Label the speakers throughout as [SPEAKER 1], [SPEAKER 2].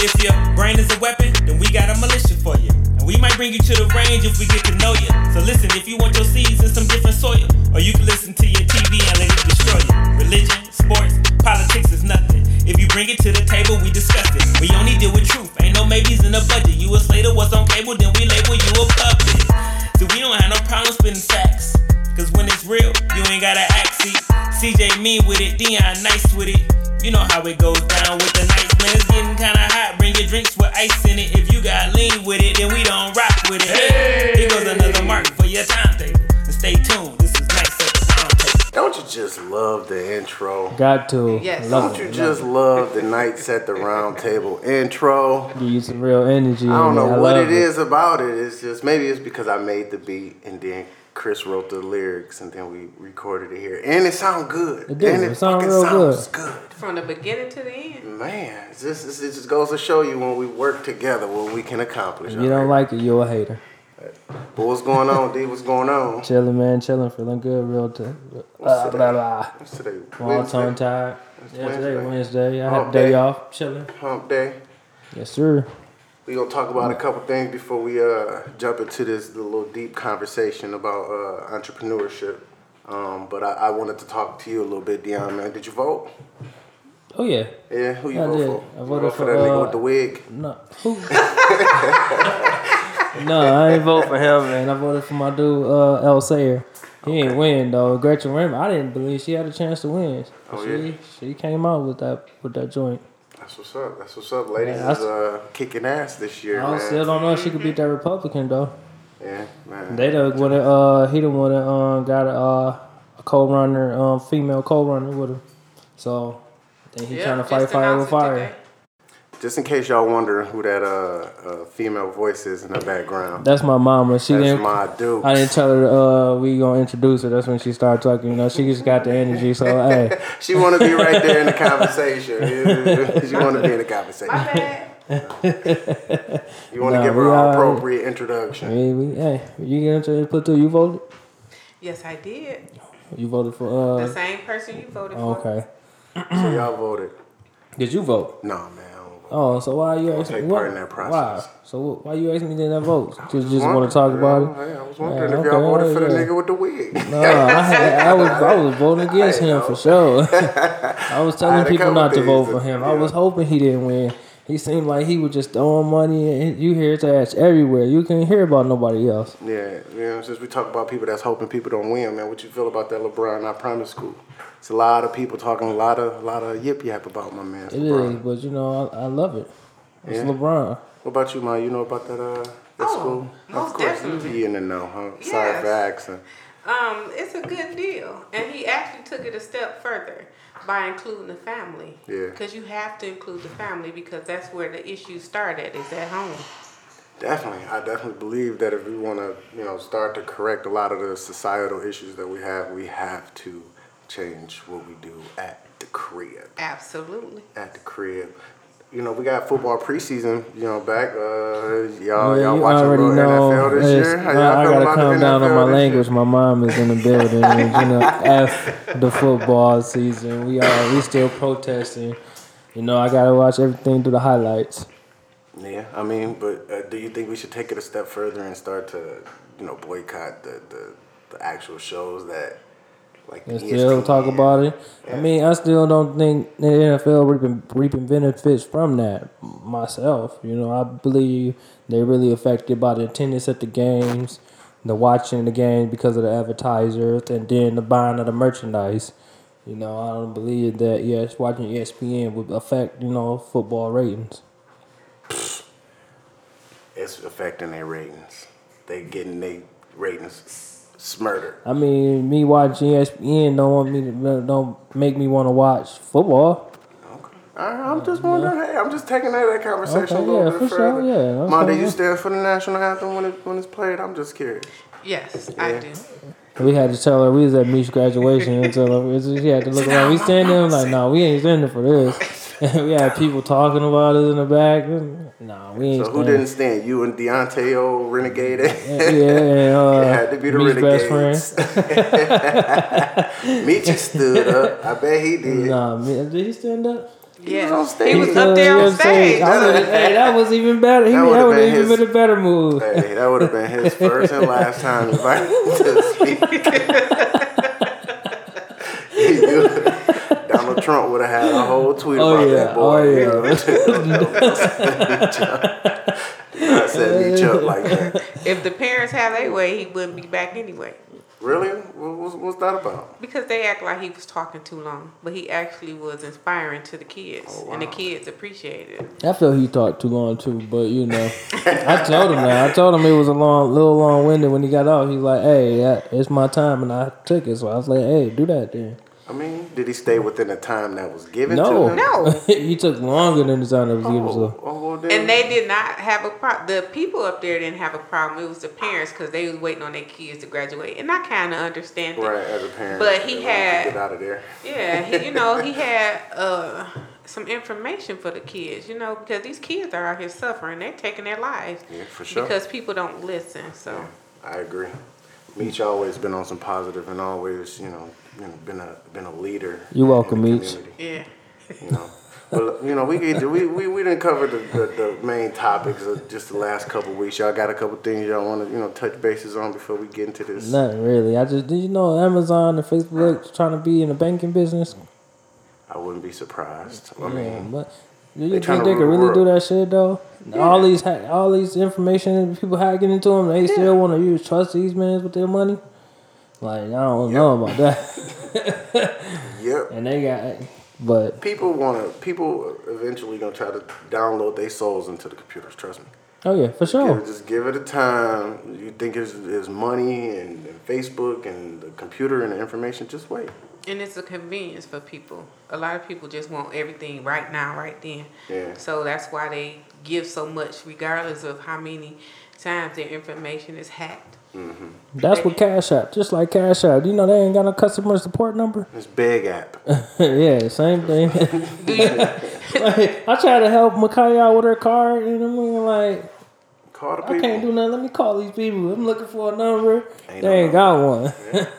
[SPEAKER 1] If your brain is a weapon, then we got a militia for you. And we might bring you to the range if we get to know you. So listen, if you want your seeds in some different soil, or you can listen to your TV and let it destroy you. Religion, sports, politics is nothing. If you bring it to the table, we discuss it. We only deal with truth, ain't no maybes in the budget. You a slave to what's on cable, then we label you a puppet. So we don't have no problem spitting facts. Cause when it's real, you ain't gotta act. See, CJ me with it, Deon nice with it. You know how it goes down with the nights when it's getting kinda hot. Bring your drinks with ice in it. If you got lean with it, then we don't rock with it. Hey, here goes another mark for your timetable. And stay tuned. This is nice at the.
[SPEAKER 2] Don't you just love the intro?
[SPEAKER 3] Got to.
[SPEAKER 4] Yes.
[SPEAKER 3] Love
[SPEAKER 2] Don't
[SPEAKER 3] it.
[SPEAKER 2] you just love the Nights at the Round Table intro?
[SPEAKER 3] Give you some real energy.
[SPEAKER 2] I don't know
[SPEAKER 3] it.
[SPEAKER 2] what
[SPEAKER 3] love
[SPEAKER 2] it is about it. It's just maybe it's because I made the beat and then Chris wrote the lyrics and then we recorded it here. And it sound good.
[SPEAKER 3] It do.
[SPEAKER 2] And
[SPEAKER 3] It sound real
[SPEAKER 2] sounds good.
[SPEAKER 4] From the beginning to the end.
[SPEAKER 2] Man, it's just, it just goes to show you when we work together what we can accomplish.
[SPEAKER 3] If you don't like it, you're a hater.
[SPEAKER 2] But what's going on, D? What's going on?
[SPEAKER 3] Chilling, man, chilling, feeling good, real time.
[SPEAKER 2] What's
[SPEAKER 3] Uh,
[SPEAKER 2] today?
[SPEAKER 3] blah, blah.
[SPEAKER 2] What's today?
[SPEAKER 3] All tongue
[SPEAKER 2] Wednesday?
[SPEAKER 3] tied. Yeah, today
[SPEAKER 2] Wednesday.
[SPEAKER 3] Wednesday. I had
[SPEAKER 2] Hump
[SPEAKER 3] a day
[SPEAKER 2] day.
[SPEAKER 3] off, chilling.
[SPEAKER 2] Hump day.
[SPEAKER 3] Yes, sir.
[SPEAKER 2] We gonna talk about a couple things before we uh jump into this little deep conversation about uh entrepreneurship. Um, but I, I wanted to talk to you a little bit, Deon. Man, did you vote?
[SPEAKER 3] Oh yeah.
[SPEAKER 2] Yeah, who you vote
[SPEAKER 3] did.
[SPEAKER 2] for?
[SPEAKER 3] I voted
[SPEAKER 2] vote for
[SPEAKER 3] for,
[SPEAKER 2] that nigga
[SPEAKER 3] uh,
[SPEAKER 2] with the wig.
[SPEAKER 3] No. No, I ain't vote for him, man. I voted for my dude, uh, El-Sayed. He ain't win though. Gretchen Rim, I didn't believe she had a chance to win.
[SPEAKER 2] Oh,
[SPEAKER 3] she,
[SPEAKER 2] yeah?
[SPEAKER 3] she came out with that with that joint.
[SPEAKER 2] That's what's up. That's what's up. Ladies
[SPEAKER 3] Man,
[SPEAKER 2] is uh, kicking ass this year,
[SPEAKER 3] I
[SPEAKER 2] man.
[SPEAKER 3] still don't know if she could beat that Republican though.
[SPEAKER 2] yeah, man.
[SPEAKER 3] They the one that uh he the one that um got a uh a co-runner um female co-runner with him. So I think he
[SPEAKER 4] Yeah,
[SPEAKER 3] trying to fight fire with fire.
[SPEAKER 4] today.
[SPEAKER 2] Just in case y'all wondering who that uh, uh female voice is in the background,
[SPEAKER 3] That's my mama. She
[SPEAKER 2] that's
[SPEAKER 3] didn't.
[SPEAKER 2] my dude.
[SPEAKER 3] I didn't tell her uh we gonna introduce her. That's when she started talking. You know, she just got the energy. So hey,
[SPEAKER 2] She want to be right there in the conversation. Yeah, she want to be in the conversation.
[SPEAKER 4] My bad.
[SPEAKER 2] You want to
[SPEAKER 3] Nah,
[SPEAKER 2] give her an
[SPEAKER 3] all-
[SPEAKER 2] appropriate introduction.
[SPEAKER 3] we, we, hey, you get into put through. You voted.
[SPEAKER 4] Yes, I did.
[SPEAKER 3] You voted for
[SPEAKER 4] The
[SPEAKER 3] uh.
[SPEAKER 4] same person you voted for.
[SPEAKER 3] Okay.
[SPEAKER 2] So y'all voted.
[SPEAKER 3] Did you vote?
[SPEAKER 2] No, man. I.
[SPEAKER 3] Oh, so why are
[SPEAKER 2] you
[SPEAKER 3] asking
[SPEAKER 2] part
[SPEAKER 3] What?
[SPEAKER 2] in that process.
[SPEAKER 3] Why? So why you asking me did that vote? Just just want to talk about it.
[SPEAKER 2] yeah, I was wondering
[SPEAKER 3] Yeah,
[SPEAKER 2] if y'all
[SPEAKER 3] okay,
[SPEAKER 2] voted for the nigga with the wig.
[SPEAKER 3] No, I, had, I was I was voting against him
[SPEAKER 2] know.
[SPEAKER 3] for sure. I was telling
[SPEAKER 2] a
[SPEAKER 3] people not to vote for him. I was hoping he didn't win. He seemed like he was just throwing money, and you hear his ass everywhere. You can't hear about nobody else.
[SPEAKER 2] Yeah, you know, since we talk about people that's hoping people don't win, man, what you feel about that LeBron not primary school? It's a lot of people talking a lot of a lot of yip yap about my man.
[SPEAKER 3] It
[SPEAKER 2] LeBron.
[SPEAKER 3] is, but you know, I, I love it. It's
[SPEAKER 2] Yeah.
[SPEAKER 3] LeBron.
[SPEAKER 2] What about you, Ma? You know about that uh that
[SPEAKER 4] Oh,
[SPEAKER 2] school?
[SPEAKER 4] most
[SPEAKER 2] of course,
[SPEAKER 4] definitely.
[SPEAKER 2] you in the know, huh? Sorry
[SPEAKER 4] Yes.
[SPEAKER 2] for asking.
[SPEAKER 4] Um, it's a good deal, and he actually took it a step further by including the family.
[SPEAKER 2] Yeah.
[SPEAKER 4] Because you have to include the family because that's where the issues start at is at home.
[SPEAKER 2] Definitely, I definitely believe that if we want to, you know, start to correct a lot of the societal issues that we have, we have to change what we do at the crib.
[SPEAKER 4] Absolutely.
[SPEAKER 2] At the crib. You know, we got football preseason, you know, back. Uh, y'all,
[SPEAKER 3] Yeah,
[SPEAKER 2] y'all watching
[SPEAKER 3] already know.
[SPEAKER 2] NFL this year? How
[SPEAKER 3] I,
[SPEAKER 2] y'all
[SPEAKER 3] I gotta calm down on my language.
[SPEAKER 2] year?
[SPEAKER 3] My mom is in the building. and, you know, f the football season. We are we still protesting. You know, I gotta watch everything through the highlights.
[SPEAKER 2] Yeah, I mean, but uh, do you think we should take it a step further and start to, you know, boycott the the, the actual shows that, like,
[SPEAKER 3] and still talk about it. I mean, I still don't think the NFL reaping, reaping benefits from that myself. You know, I believe they're really affected by the attendance at the games, the watching the games because of the advertisers, and then the buying of the merchandise. You know, I don't believe that yes, watching ESPN would affect you know football ratings.
[SPEAKER 2] It's affecting their ratings. They getting their ratings smurdered.
[SPEAKER 3] I mean, me watching ESPN don't want me to don't make me want to watch football.
[SPEAKER 2] All right, I'm just wondering. Hey, I'm just taking that, that conversation
[SPEAKER 3] Okay,
[SPEAKER 2] a little
[SPEAKER 3] yeah,
[SPEAKER 2] bit
[SPEAKER 3] for sure,
[SPEAKER 2] further.
[SPEAKER 3] yeah, that's
[SPEAKER 2] Ma, do
[SPEAKER 3] fine.
[SPEAKER 2] you stand for the national anthem when it when it's played? I'm just curious.
[SPEAKER 4] Yes, I do.
[SPEAKER 3] We had to tell her we was at Mish graduation and tell her she had to look around. We standing there like, no, we ain't standing for this. we had people talking about us in the back. No, we ain't
[SPEAKER 2] So who
[SPEAKER 3] standing.
[SPEAKER 2] didn't stand? You and Deontay, old renegade.
[SPEAKER 3] Yeah, and uh,
[SPEAKER 2] It had to be the
[SPEAKER 3] Mish best
[SPEAKER 2] renegades.
[SPEAKER 3] friend.
[SPEAKER 2] Michi stood up. I bet he did.
[SPEAKER 3] Nah, did he stand up?
[SPEAKER 4] Yeah, was
[SPEAKER 2] on stage.
[SPEAKER 4] he was up there on
[SPEAKER 3] Yeah,
[SPEAKER 4] stage.
[SPEAKER 3] I would've- hey, that was even better. He,
[SPEAKER 2] That
[SPEAKER 3] that
[SPEAKER 2] would've been
[SPEAKER 3] even
[SPEAKER 2] his-
[SPEAKER 3] been a better move.
[SPEAKER 2] Hey, that would have been his first and last time invited to speak. Trump would have had a whole tweet
[SPEAKER 3] Oh
[SPEAKER 2] about
[SPEAKER 3] yeah,
[SPEAKER 2] that boy.
[SPEAKER 3] oh yeah.
[SPEAKER 2] I said each up like that.
[SPEAKER 4] If the parents have their way, he wouldn't be back anyway.
[SPEAKER 2] Really? What, what's, what's that about?
[SPEAKER 4] Because they act like he was talking too long, but he actually was inspiring to the kids,
[SPEAKER 2] Oh,
[SPEAKER 4] and the kids appreciated it.
[SPEAKER 3] I feel he talked too long too, but you know, I told him that. I told him it was a long, little long winded when he got off. He's like, "Hey, it's my time," and I took it. So I was like, "Hey, do that then."
[SPEAKER 2] I mean, did he stay within the time that was given
[SPEAKER 3] No,
[SPEAKER 2] to him?
[SPEAKER 4] No.
[SPEAKER 3] he took longer than the time that was given.
[SPEAKER 2] to
[SPEAKER 3] So
[SPEAKER 2] oh, well.
[SPEAKER 4] And they did not have a problem. The people up there didn't have a problem. It was the parents because they was waiting on their kids to graduate, and I kind of understand it.
[SPEAKER 2] right as a parent.
[SPEAKER 4] But he
[SPEAKER 2] they to
[SPEAKER 4] had-
[SPEAKER 2] get out of there.
[SPEAKER 4] Yeah, he, you know, he had uh, some information for the kids, you know, because these kids are out here suffering. They're taking their lives
[SPEAKER 2] Yeah, for sure.
[SPEAKER 4] because people don't listen. So
[SPEAKER 2] I agree. Meech always been on some positive and always, you know, you know, been a been a leader.
[SPEAKER 3] You're welcome,
[SPEAKER 2] in the
[SPEAKER 4] yeah,
[SPEAKER 2] You know, but you know, we get we we, we didn't cover the, the, the main topics of just the last couple weeks. Y'all got a couple things y'all want to you know touch bases on before we get into this.
[SPEAKER 3] nothing really. I just did you know Amazon and Facebook trying to be in the banking business.
[SPEAKER 2] I wouldn't be surprised. I
[SPEAKER 3] Yeah,
[SPEAKER 2] mean,
[SPEAKER 3] but do you think they could really do that shit though? All these ha- all these information people hacking into them, they still want to use trust these men with their money. Like I don't know about that.
[SPEAKER 2] yep.
[SPEAKER 3] and they got, but
[SPEAKER 2] People want to. People eventually gonna try to download their souls into the computers. Trust me.
[SPEAKER 3] Oh yeah, for
[SPEAKER 2] Give
[SPEAKER 3] sure.
[SPEAKER 2] it- just give it a time. You think it's, it's money and, and Facebook and the computer and the information. Just wait.
[SPEAKER 4] and it's a convenience for people. A lot of people just want everything right now, right then.
[SPEAKER 2] Yeah.
[SPEAKER 4] So that's why they give so much, regardless of how many times their information is hacked. Mm-hmm.
[SPEAKER 3] That's what Cash App, just like Cash App. You know they ain't got no customer support number.
[SPEAKER 2] It's big app.
[SPEAKER 3] yeah, same thing. Like, I try to help Makai out with her card, and I'm like,
[SPEAKER 2] Call the
[SPEAKER 3] I can't do nothing. Let me call these people. I'm looking for a number.
[SPEAKER 2] Ain't
[SPEAKER 3] they
[SPEAKER 2] no
[SPEAKER 3] ain't got one.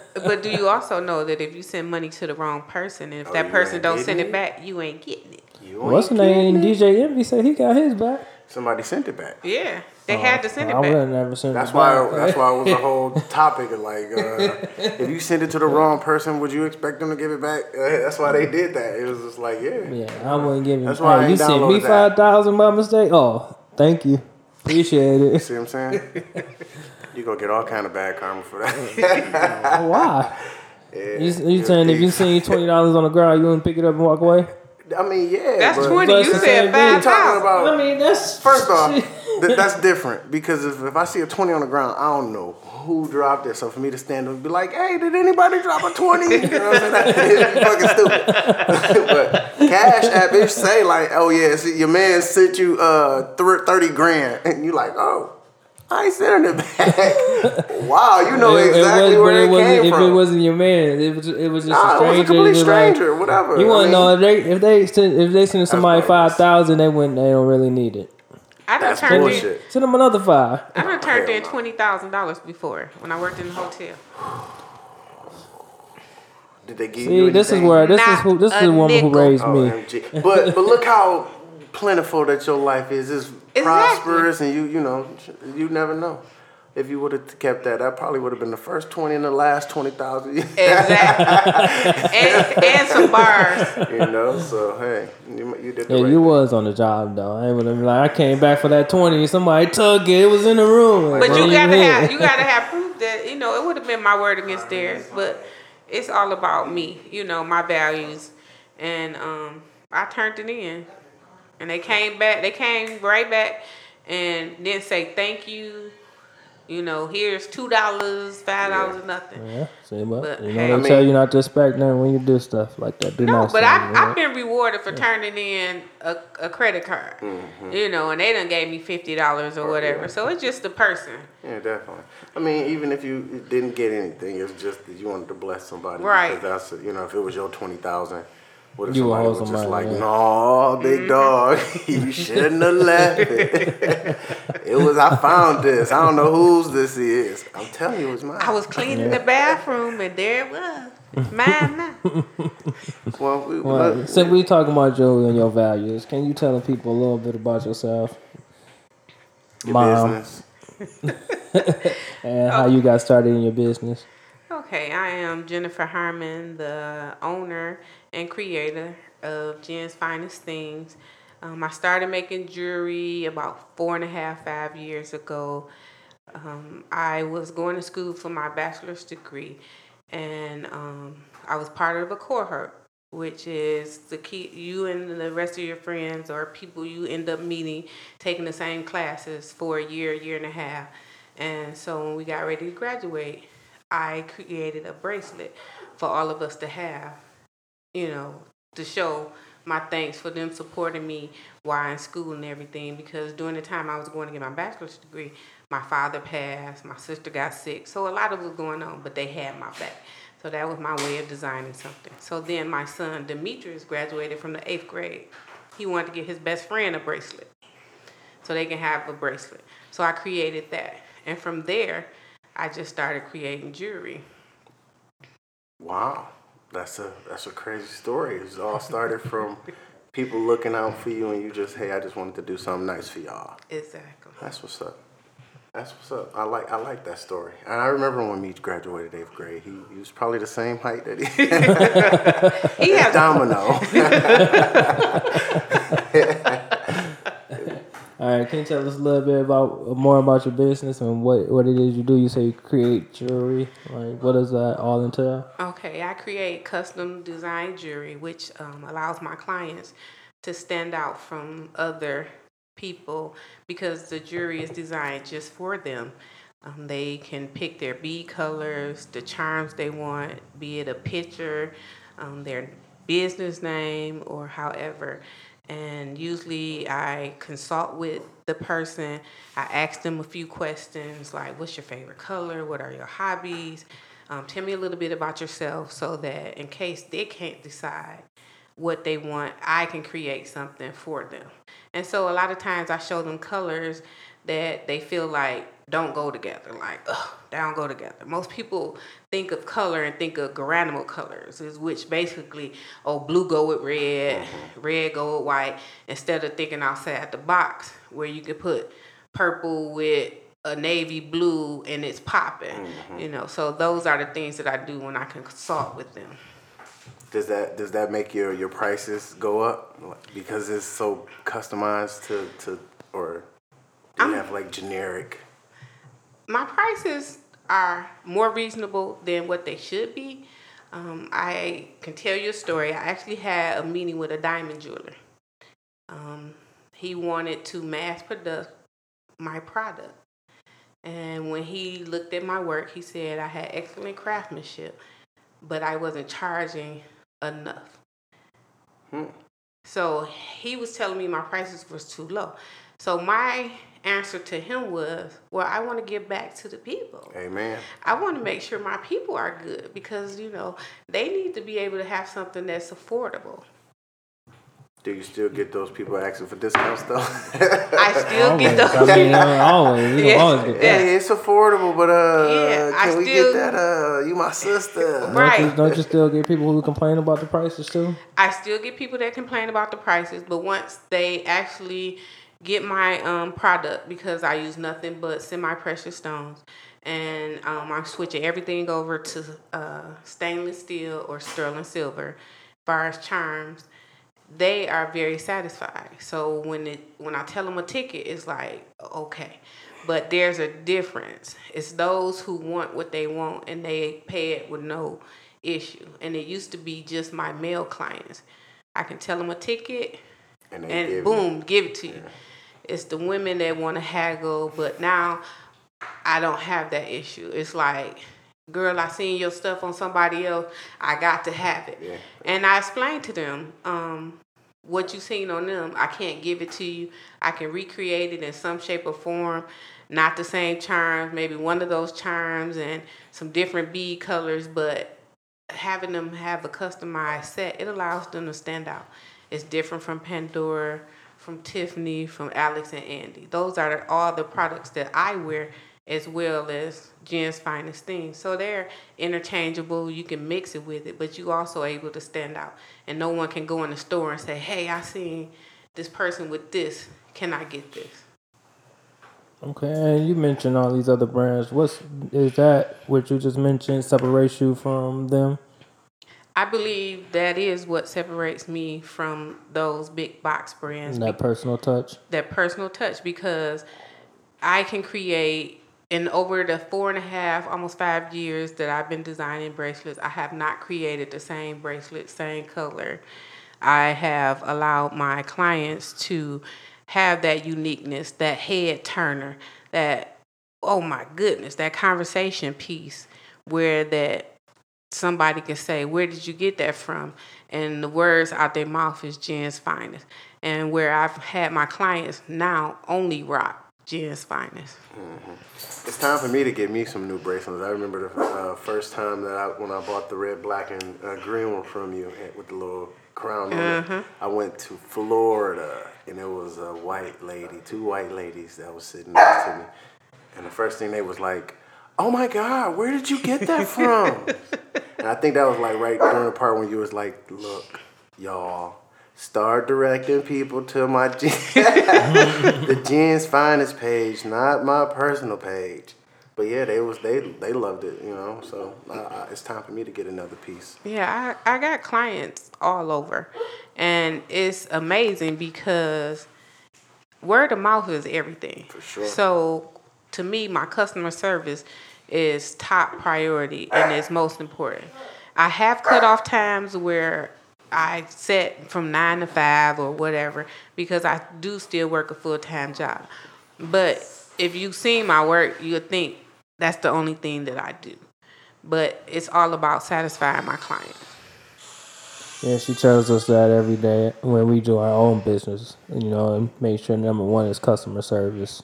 [SPEAKER 4] but do you also know that if you send money to the wrong person, and if
[SPEAKER 2] Oh,
[SPEAKER 4] that person don't send
[SPEAKER 2] it?
[SPEAKER 4] it back, you ain't getting it.
[SPEAKER 2] You
[SPEAKER 3] What's the name?
[SPEAKER 2] getting it.
[SPEAKER 3] DJ Envy said he got his back.
[SPEAKER 2] Somebody sent it back.
[SPEAKER 4] Yeah, they had to send it
[SPEAKER 3] I would
[SPEAKER 4] back.
[SPEAKER 3] have never sent
[SPEAKER 2] That's
[SPEAKER 3] it
[SPEAKER 2] why.
[SPEAKER 3] back.
[SPEAKER 2] That's why it was a whole topic of like, uh, if you send it to the wrong person, would you expect them to give it back? Uh, that's why they did that. It was just like, yeah.
[SPEAKER 3] Yeah, I wouldn't give him.
[SPEAKER 2] That's why
[SPEAKER 3] hey, you sent me 5000 by mistake. Oh, thank you. Appreciate it.
[SPEAKER 2] See what I'm saying? you gonna get all kind of bad karma for that.
[SPEAKER 3] Why?
[SPEAKER 2] yeah,
[SPEAKER 3] You, you saying
[SPEAKER 2] a
[SPEAKER 3] if you
[SPEAKER 2] thief.
[SPEAKER 3] see twenty dollars on the ground, you wouldn't pick it up and walk away?
[SPEAKER 2] I mean, yeah.
[SPEAKER 4] That's
[SPEAKER 2] but
[SPEAKER 4] twenty.
[SPEAKER 3] That's
[SPEAKER 4] You said
[SPEAKER 3] same thing.
[SPEAKER 4] five
[SPEAKER 2] I'm talking about.
[SPEAKER 3] I mean, that's
[SPEAKER 2] First off, th- that's different because if, if I see a 20 on the ground, I don't know who dropped it. So for me to stand up and be like, hey, did anybody drop a 20? You know what I'm saying? That'd be fucking stupid. but Cash App, it say like, oh yeah, see, your man sent you uh, thir- 30 grand. And you like, oh, I ain't sending it back. wow, you know
[SPEAKER 3] It- it
[SPEAKER 2] exactly
[SPEAKER 3] was-
[SPEAKER 2] where it,
[SPEAKER 3] it
[SPEAKER 2] came
[SPEAKER 3] If
[SPEAKER 2] from.
[SPEAKER 3] it wasn't your man, it was it was just
[SPEAKER 2] nah,
[SPEAKER 3] a
[SPEAKER 2] it was a
[SPEAKER 3] stranger.
[SPEAKER 2] complete
[SPEAKER 3] just like-
[SPEAKER 2] stranger, whatever.
[SPEAKER 3] you want to know if they if they send if they send somebody five thousand, they wouldn't. They don't really need it.
[SPEAKER 4] I done
[SPEAKER 2] That's
[SPEAKER 4] turned in.
[SPEAKER 3] Send them another five.
[SPEAKER 4] I done turned in twenty thousand dollars before when I worked in the hotel.
[SPEAKER 2] Did they give
[SPEAKER 3] See,
[SPEAKER 2] you
[SPEAKER 3] this is
[SPEAKER 2] anything?
[SPEAKER 3] where this is who this is
[SPEAKER 4] a
[SPEAKER 3] the woman who
[SPEAKER 4] nickel.
[SPEAKER 3] raised
[SPEAKER 2] Oh,
[SPEAKER 3] me.
[SPEAKER 2] MG. But but look how plentiful that your life is. It's
[SPEAKER 4] Exactly.
[SPEAKER 2] prosperous, and you you know you never know. If you would have kept that, that probably would have been the first twenty and the last twenty thousand.
[SPEAKER 4] Exactly. and, and some bars.
[SPEAKER 2] you know, so hey, you, you did the
[SPEAKER 3] Yeah,
[SPEAKER 2] right
[SPEAKER 3] you
[SPEAKER 2] thing.
[SPEAKER 3] was on the job though. I ain't gonna be like I came back for that twenty. Somebody took it. It was in the room.
[SPEAKER 4] But you gotta have you gotta have proof that you know it would have been my word against theirs. But it's all about me, you know, my values, and um, I turned it in, and they came back. They came right back, and didn't say thank you. You know, here's two dollars, five dollars, or nothing.
[SPEAKER 3] Yeah, see, but,
[SPEAKER 4] But,
[SPEAKER 3] you know
[SPEAKER 4] hey.
[SPEAKER 3] they
[SPEAKER 2] I
[SPEAKER 3] tell
[SPEAKER 2] mean-
[SPEAKER 3] you not to expect nothing when you do stuff like that. Do
[SPEAKER 4] No,
[SPEAKER 3] not
[SPEAKER 4] but I, I've been rewarded for turning in a, a credit card. Mm-hmm. You know, and they done gave me fifty dollars or whatever. So it's just the person.
[SPEAKER 2] Yeah, definitely. I mean, even if you didn't get anything, it's just that you wanted to bless somebody.
[SPEAKER 4] Right.
[SPEAKER 2] Because that's you know, if it was your twenty thousand. What if
[SPEAKER 3] You would
[SPEAKER 2] somebody
[SPEAKER 3] hold
[SPEAKER 2] was just like,
[SPEAKER 3] yeah.
[SPEAKER 2] no, big dog, you shouldn't have left it. it was, I found this. I don't know whose this is. I'm telling you, it was mine.
[SPEAKER 4] I was cleaning the bathroom and there it was. Mine now.
[SPEAKER 2] Well, we,
[SPEAKER 3] Well,
[SPEAKER 2] look,
[SPEAKER 3] so we talking about jewelry and your values. Can you tell the people a little bit about yourself
[SPEAKER 2] your
[SPEAKER 3] Mom.
[SPEAKER 2] business.
[SPEAKER 3] and how you got started in your business?
[SPEAKER 4] Okay, I am Jennifer Harmon, the owner and creator of Jen's Finest Things. Um, I started making jewelry about four and a half, five years ago. Um, I was going to school for my bachelor's degree, and um, I was part of a cohort, which is to keep you and the rest of your friends or people you end up meeting taking the same classes for a year, year and a half. And so when we got ready to graduate, I created a bracelet for all of us to have, you know, to show my thanks for them supporting me while in school and everything. Because during the time I was going to get my bachelor's degree, my father passed, my sister got sick, so a lot of was going on, but they had my back. So that was my way of designing something. So then my son Demetrius graduated from the eighth grade. He wanted to get his best friend a bracelet so they can have a bracelet. So I created that. And from there, I just started creating jewelry.
[SPEAKER 2] Wow, that's a that's a crazy story. It all started from people looking out for you, and you just, hey, I just wanted to do something nice for y'all.
[SPEAKER 4] Exactly.
[SPEAKER 2] That's what's up. That's what's up. I like I like that story. And I remember when Meech graduated eighth grade. He, he was probably the same height that he
[SPEAKER 4] He has
[SPEAKER 2] Domino.
[SPEAKER 3] All right, can you tell us a little bit about more about your business and what what it is you do? You say you create jewelry. Like, what does that all entail?
[SPEAKER 4] Okay, I create custom design jewelry, which um, allows my clients to stand out from other people because the jewelry is designed just for them. Um, they can pick their bead colors, the charms they want, be it a picture, um, their business name, or however. And usually I consult with the person. I ask them a few questions like, what's your favorite color? What are your hobbies? Um, tell me a little bit about yourself so that in case they can't decide what they want, I can create something for them. And so a lot of times I show them colors that they feel like don't go together. Like, ugh, they don't go together. Most people think of color and think of Garanimals colors, which basically, oh, blue go with red, mm-hmm. red go with white, instead of thinking outside the box where you could put purple with a navy blue and it's popping. Mm-hmm. You know, so those are the things that I do when I consult with them.
[SPEAKER 2] Does that does that make your, your prices go up because it's so customized to, to or do you have like generic?
[SPEAKER 4] my prices are more reasonable than what they should be. Um, I can tell you a story. I actually had a meeting with a diamond jeweler. Um, he wanted to mass produce my product. And when he looked at my work, he said I had excellent craftsmanship, but I wasn't charging enough.
[SPEAKER 2] Hmm.
[SPEAKER 4] So he was telling me my prices was too low. So my answer to him was, well, I want to give back to the people.
[SPEAKER 2] Amen.
[SPEAKER 4] I want to make sure my people are good because, you know, they need to be able to have something that's affordable.
[SPEAKER 2] Do you still get those people asking for discounts though?
[SPEAKER 4] I still get
[SPEAKER 3] Always.
[SPEAKER 4] those.
[SPEAKER 3] I mean, always. You
[SPEAKER 4] Yeah.
[SPEAKER 3] always get that.
[SPEAKER 2] Hey, it's affordable, but uh,
[SPEAKER 4] Yeah, I
[SPEAKER 2] can we
[SPEAKER 4] still-
[SPEAKER 2] get that? Uh, you my sister.
[SPEAKER 4] Right.
[SPEAKER 3] Don't you, don't you still get people who complain about the prices too?
[SPEAKER 4] I still get people that complain about the prices, but once they actually get my um, product, because I use nothing but semi-precious stones, and um, I'm switching everything over to uh, stainless steel or sterling silver, as far as charms, they are very satisfied. So when it when I tell them a ticket, it's like okay, but there's a difference. It's those who want what they want and they pay it with no issue. And it used to be just my male clients. I can tell them a ticket
[SPEAKER 2] And,
[SPEAKER 4] and
[SPEAKER 2] give
[SPEAKER 4] boom, give it to you. It's the women that want to haggle, but now I don't have that issue. It's like, girl, I seen your stuff on somebody else. I got to have it.
[SPEAKER 2] Yeah.
[SPEAKER 4] And I explained to them, um, what you seen on them, I can't give it to you. I can recreate it in some shape or form. Not the same charms, maybe one of those charms and some different bead colors, but having them have a customized set, it allows them to stand out. It's different from Pandora, from Tiffany, from Alex and Ani. Those are all the products that I wear as well as Jen's finest things. So they're interchangeable. You can mix it with it, but you also able to stand out. And no one can go in the store and say, "Hey, I seen this person with this. Can I get this?"
[SPEAKER 3] Okay, and you mentioned all these other brands. What's is that what you just mentioned separates you from them?
[SPEAKER 4] I believe that is what separates me from those big box brands.
[SPEAKER 3] And that personal touch.
[SPEAKER 4] That personal touch because I can create in over the four and a half, almost five years that I've been designing bracelets, I have not created the same bracelet, same color. I have allowed my clients to have that uniqueness, that head turner, that oh my goodness, that conversation piece where that somebody can say, Where did you get that from? And the words out their mouth is Jen's finest. And where I've had my clients now only rock Jen's finest.
[SPEAKER 2] Mm-hmm. It's time for me to get me some new bracelets. I remember the uh, first time that I when I bought the red, black, and uh, green one from you with the little crown on uh-huh. it. I went to Florida and it was a white lady, two white ladies that was sitting next to me. And the first thing they was like, "Oh my God, where did you get that from?" and I think that was like right during the part when you was like, "Look, y'all, start directing people to my the Jen's Finest page, not my personal page." But yeah, they was they they loved it, you know. So uh, it's time for me to get another piece.
[SPEAKER 4] Yeah, I I got clients all over, and it's amazing because word of mouth is everything.
[SPEAKER 2] For sure.
[SPEAKER 4] So to me, my customer service is top priority and is most important. I have cut off times where I set from nine to five or whatever because I do still work a full time job. But if you've seen my work, you'll think that's the only thing that I do. But it's all about satisfying my clients.
[SPEAKER 3] Yeah, she tells us that every day when we do our own business, you know, and make sure number one is customer service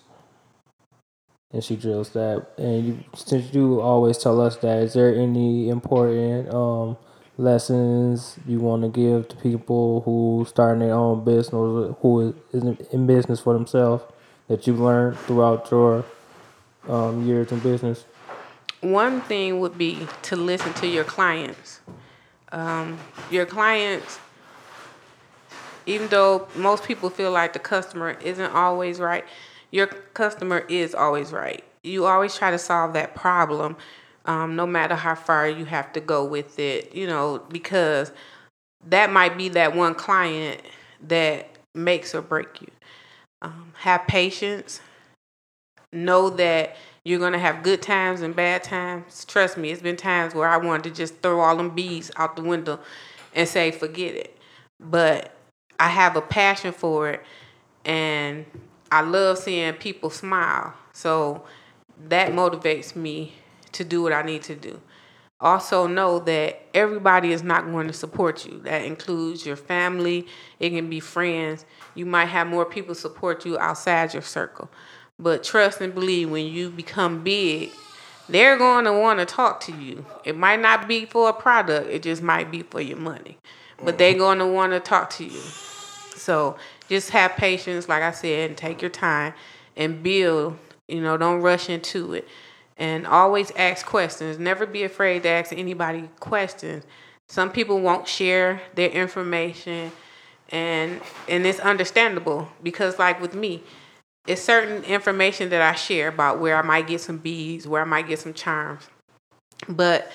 [SPEAKER 3] and she drills that. And you, since you always tell us that, is there any important um, lessons you want to give to people who starting their own business or who is in business for themselves that you've learned throughout your um, years in business?
[SPEAKER 4] One thing would be to listen to your clients. Um, your clients, even though most people feel like the customer isn't always right, your customer is always right. You always try to solve that problem, um, no matter how far you have to go with it, you know, because that might be that one client that makes or break you. Um, have patience. Know that you're gonna have good times and bad times. Trust me, it's been times where I wanted to just throw all them bees out the window and say forget it. But I have a passion for it, and I love seeing people smile. So that motivates me to do what I need to do. Also, know that everybody is not going to support you. That includes your family, it can be friends. You might have more people support you outside your circle. But trust and believe when you become big, they're going to want to talk to you. It might not be for a product, it just might be for your money. But they're going to want to talk to you. So just have patience, like I said, and take your time and build. You know, don't rush into it. And always ask questions. Never be afraid to ask anybody questions. Some people won't share their information and and it's understandable because like with me, it's certain information that I share about where I might get some beads, where I might get some charms. But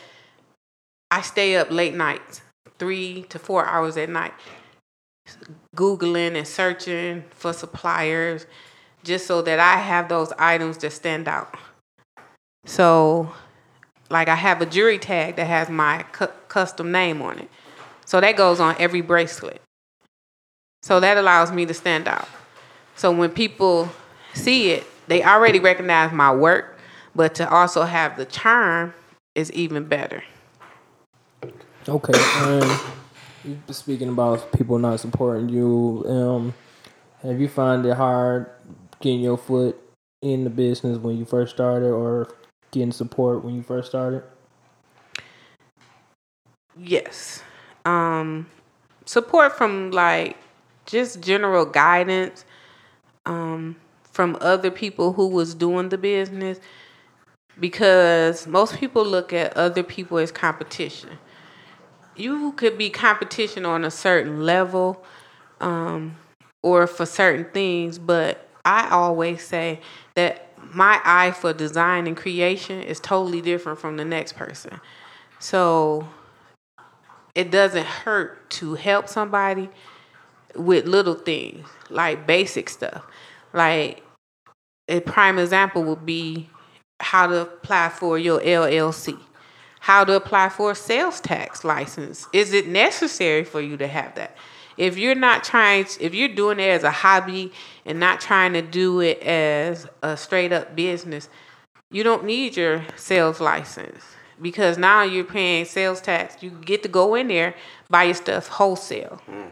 [SPEAKER 4] I stay up late nights, three to four hours at night, Googling and searching for suppliers just so that I have those items that stand out. So, like, I have a jury tag that has my cu- custom name on it. So, that goes on every bracelet. So, that allows me to stand out. So, when people see it, they already recognize my work, but to also have the charm is even better.
[SPEAKER 3] Okay. Um, speaking about people not supporting you, um, have you find it hard getting your foot in the business when you first started, or getting support when you first started?
[SPEAKER 4] Yes. Um, support from like just general guidance um, from other people who was doing the business. because most people look at other people as competition. You could be competition on a certain level um, or for certain things, but I always say that my eye for design and creation is totally different from the next person. So it doesn't hurt to help somebody with little things like basic stuff. Like a prime example would be how to apply for your LLC, how to apply for a sales tax license. Is it necessary for you to have that? If you're not trying, to, if you're doing it as a hobby and not trying to do it as a straight up business, you don't need your sales license because now you're paying sales tax. You get to go in there buy your stuff wholesale, mm.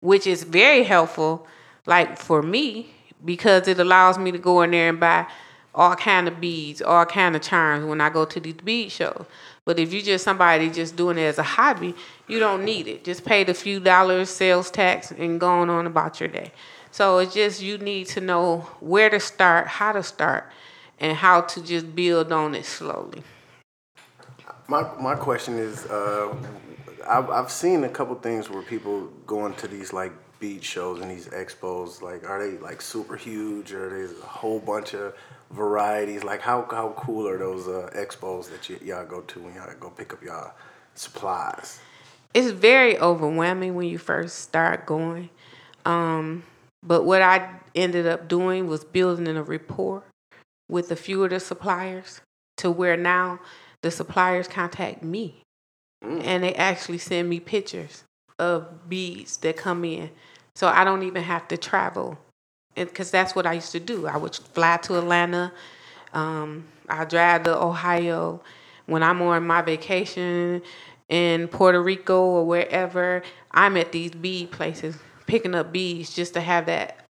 [SPEAKER 4] which is very helpful. Like for me, because it allows me to go in there and buy all kind of beads, all kind of charms when I go to these bead shows. But if you're just somebody just doing it as a hobby, you don't need it. Just pay the few dollars sales tax and going on about your day. So it's just you need to know where to start, how to start, and how to just build on it slowly.
[SPEAKER 2] My my question is, uh, I've I've seen a couple things where people going to these like bead shows and these expos. Like, are they like super huge, or there's a whole bunch of varieties? Like, how how cool are those uh, expos that y- y'all go to when y'all go pick up y'all supplies?
[SPEAKER 4] It's very overwhelming when you first start going. Um, but what I ended up doing was building a rapport with a few of the suppliers to where now the suppliers contact me mm. and they actually send me pictures of beads that come in. So I don't even have to travel because that's what I used to do. I would fly to Atlanta. Um, I drive to Ohio when I'm on my vacation in Puerto Rico or wherever. I'm at these bead places picking up beads just to have that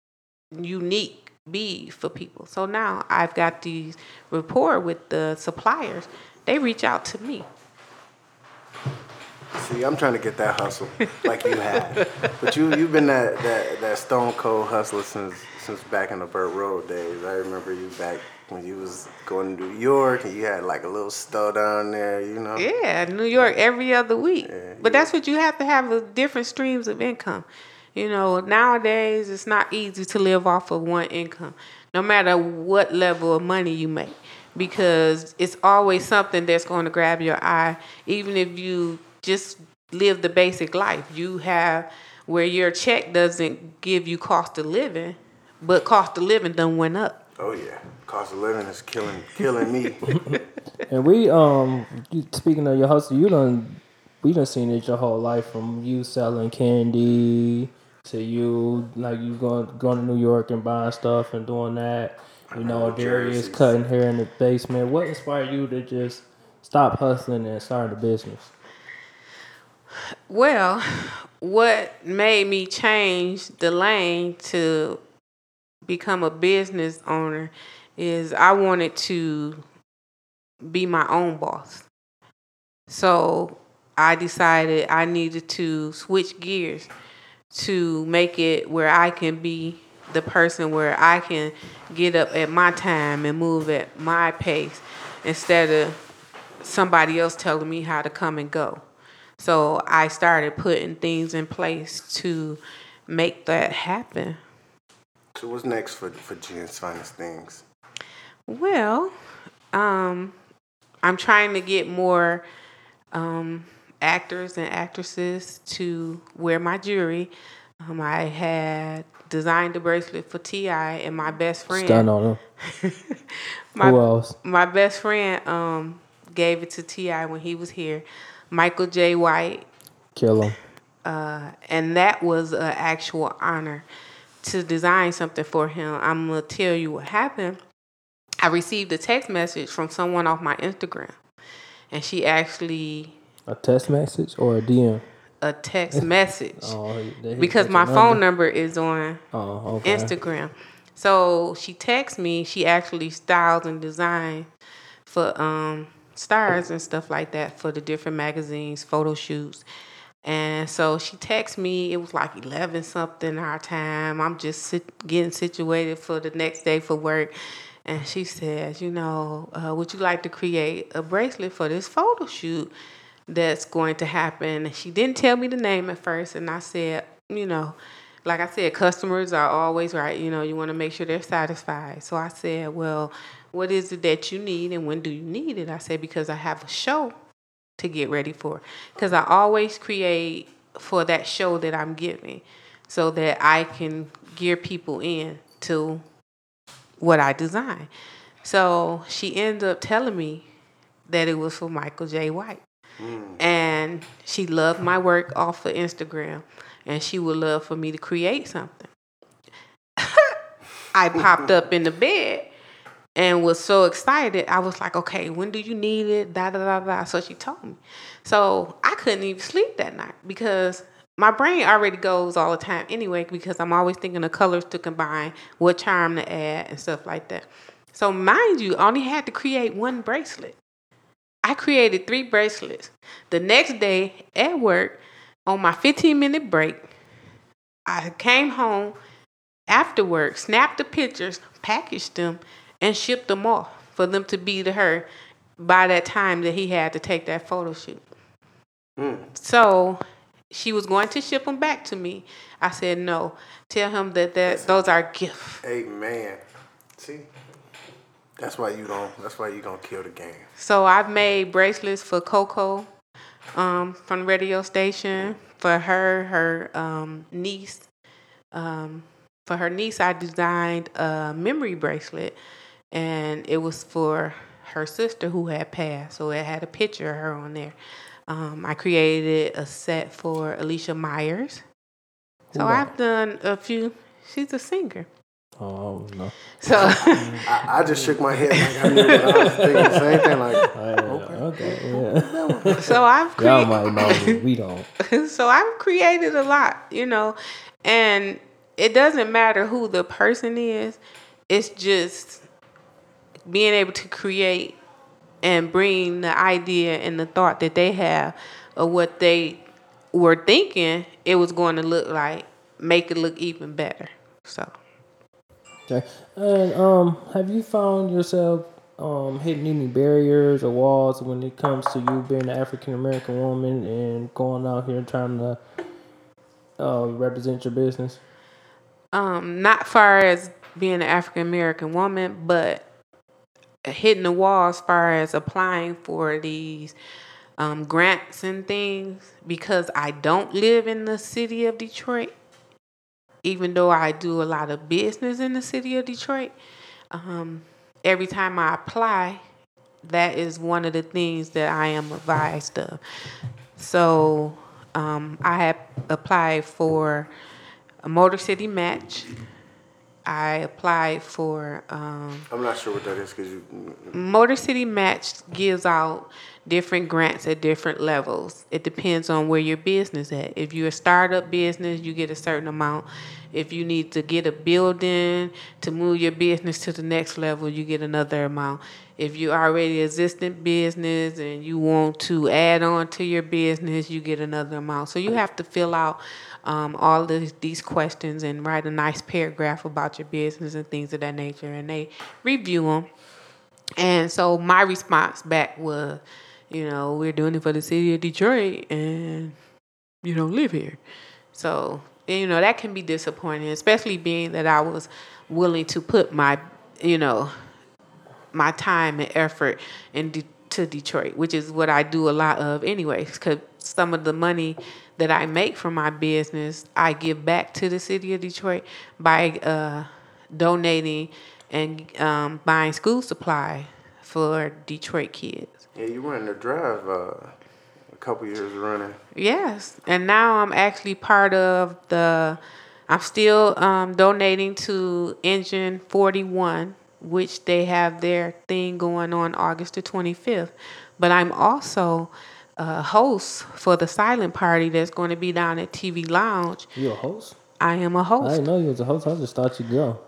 [SPEAKER 4] unique bead for people. So now I've got these rapport with the suppliers. They reach out to me.
[SPEAKER 2] See, I'm trying to get that hustle like you had, but you you've been that, that, that stone cold hustler since since back in the Burt Road days. I remember you back when you was going to New York and you had like a little store down there, you know.
[SPEAKER 4] Yeah, New York every other week. Yeah, but that's what you have to have different streams of income. You know, nowadays it's not easy to live off of one income, no matter what level of money you make, because it's always something that's going to grab your eye, even if you just live the basic life. You have where your check doesn't give you cost of living, but cost of living done went up.
[SPEAKER 2] Oh yeah, cost of living is killing killing me.
[SPEAKER 3] and we um speaking of your hustle, you done we done seen it your whole life from you selling candy to you like you going going to New York and buying stuff and doing that. You know, Darius cutting hair in the basement. What inspired you to just stop hustling and start a business?
[SPEAKER 4] Well, what made me change the lane to become a business owner is I wanted to be my own boss. So I decided I needed to switch gears to make it where I can be the person where I can get up at my time and move at my pace instead of somebody else telling me how to come and go. So I started putting things in place to make that happen.
[SPEAKER 2] So what's next for for Jen's finest things?
[SPEAKER 4] Well, um, I'm trying to get more um, actors and actresses to wear my jewelry. Um, I had designed a bracelet for T.I. and my best friend.
[SPEAKER 3] Stun on him.
[SPEAKER 4] my,
[SPEAKER 3] Who else?
[SPEAKER 4] My best friend um, gave it to T.I. when he was here. Michael Jai White.
[SPEAKER 3] Kill him.
[SPEAKER 4] Uh, and that was an actual honor to design something for him. I'm gonna tell you what happened. I received a text message from someone off my Instagram, and she actually
[SPEAKER 3] a text message or a DM.
[SPEAKER 4] A text message. oh, because my phone number is on
[SPEAKER 3] oh, okay.
[SPEAKER 4] Instagram. So she texts me. She actually styles and designs for um stars and stuff like that for the different magazines, photo shoots. And so she texted me. It was like eleven something our time. I'm just sit, getting situated for the next day for work, and she says, you know, uh, would you like to create a bracelet for this photo shoot that's going to happen? And she didn't tell me the name at first, and I said, you know, like I said, customers are always right. You know, you want to make sure they're satisfied. So I said, well, what is it that you need, and when do you need it? I said because I have a show to get ready for, because I always create for that show that I'm giving, so that I can gear people in to what I design. So she ended up telling me that it was for Michael Jai White. Mm. And she loved my work off of Instagram. And she would love for me to create something. I popped up in the bed and was so excited. I was like, okay, when do you need it? Da da da da. So she told me. So I couldn't even sleep that night because my brain already goes all the time anyway because I'm always thinking of colors to combine, what charm to add, and stuff like that. So mind you, I only had to create one bracelet. I created three bracelets. The next day at work, on my 15 minute break, I came home after work, snapped the pictures, packaged them, and shipped them off for them to be to her by that time that he had to take that photo shoot. So she was going to ship them back to me. I said no. Tell him that, that those are gifts.
[SPEAKER 2] Amen. See, that's why you don't. That's why you don't kill the game.
[SPEAKER 4] So I've made bracelets for Coco um, from the radio station. For her, her um, niece. Um, for her niece, I designed a memory bracelet, and it was for her sister who had passed. So it had a picture of her on there. Um, I created a set for Alicia Myers. So I've done a few. She's a singer.
[SPEAKER 3] Oh no.
[SPEAKER 4] So
[SPEAKER 2] I, I just shook my head like I knew what I was thinking the same thing. Like,
[SPEAKER 3] okay. Yeah.
[SPEAKER 4] so I've
[SPEAKER 3] Y'all
[SPEAKER 4] created.
[SPEAKER 3] might know. We don't.
[SPEAKER 4] so I've created a lot, you know, and it doesn't matter who the person is. It's just being able to create and bring the idea and the thought that they have of what they were thinking it was going to look like, make it look even better. So
[SPEAKER 3] Okay. And um, have you found yourself um hitting any barriers or walls when it comes to you being an African American woman and going out here trying to uh, represent your business?
[SPEAKER 4] um, not far as being an African American woman, but hitting the wall as far as applying for these um, grants and things because I don't live in the city of Detroit. Even though I do a lot of business in the city of Detroit, um, every time I apply, that is one of the things that I am advised of. So um, I have applied for a Motor City match. I applied for um,
[SPEAKER 2] I'm not sure what that is because you.
[SPEAKER 4] Motor City Match gives out different grants at different levels. It depends on where your business at. If you're a startup business, you get a certain amount. If you need to get a building to move your business to the next level, you get another amount. If you're already existing business and you want to add on to your business, you get another amount. So you have to fill out um, all of these questions and write a nice paragraph about your business and things of that nature, and they review them. And so my response back was, you know, we're doing it for the city of Detroit and you don't live here. So, you know, that can be disappointing, especially being that I was willing to put my, you know, my time and effort into to Detroit, which is what I do a lot of anyways, because some of the money that I make from my business, I give back to the city of Detroit by uh, donating and um, buying school supply for Detroit kids.
[SPEAKER 2] Yeah, you were in the drive uh, a couple years running.
[SPEAKER 4] Yes, and now I'm actually part of the. I'm still um, donating to Engine 41, which they have their thing going on August the 25th. But I'm also a host for the silent party that's going to be down at TV Lounge.
[SPEAKER 3] You a host?
[SPEAKER 4] I am a host.
[SPEAKER 3] I didn't know you was a host. I just thought you'd go.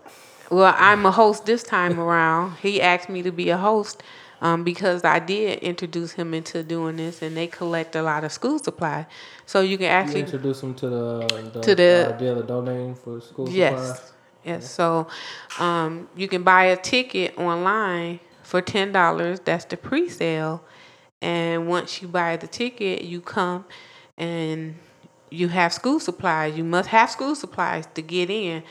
[SPEAKER 4] Well, I'm a host this time around. He asked me to be a host um, because I did introduce him into doing this, and they collect a lot of school supply. So you can
[SPEAKER 3] You
[SPEAKER 4] actually
[SPEAKER 3] introduce them to the, the,
[SPEAKER 4] To the-
[SPEAKER 3] idea of donating for school
[SPEAKER 4] Yes.
[SPEAKER 3] supplies.
[SPEAKER 4] Yes. So um, you can buy a ticket online for ten dollars. That's the pre-sale. And once you buy the ticket, you come and you have school supplies. You must have school supplies to get in,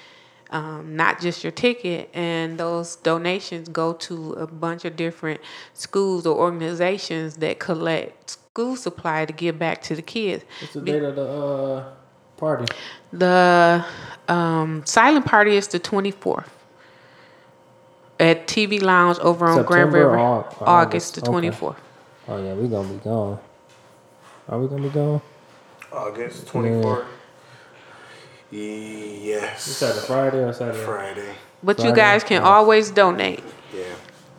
[SPEAKER 4] um, not just your ticket. And those donations go to a bunch of different schools or organizations that collect school supply to give back to the kids.
[SPEAKER 3] What's the date of the uh, party?
[SPEAKER 4] The um, silent party is the 24th at TV Lounge over on Grand River.
[SPEAKER 3] or
[SPEAKER 4] August,
[SPEAKER 3] August?
[SPEAKER 4] the
[SPEAKER 3] Okay.
[SPEAKER 4] 24th.
[SPEAKER 3] Oh yeah, we're gonna be gone. Are we gonna be gone?
[SPEAKER 2] August 24th. Yeah. Yes.
[SPEAKER 3] Saturday, Friday or Saturday?
[SPEAKER 2] Friday.
[SPEAKER 4] But you guys can
[SPEAKER 3] Oh.
[SPEAKER 4] always donate.
[SPEAKER 2] Yeah.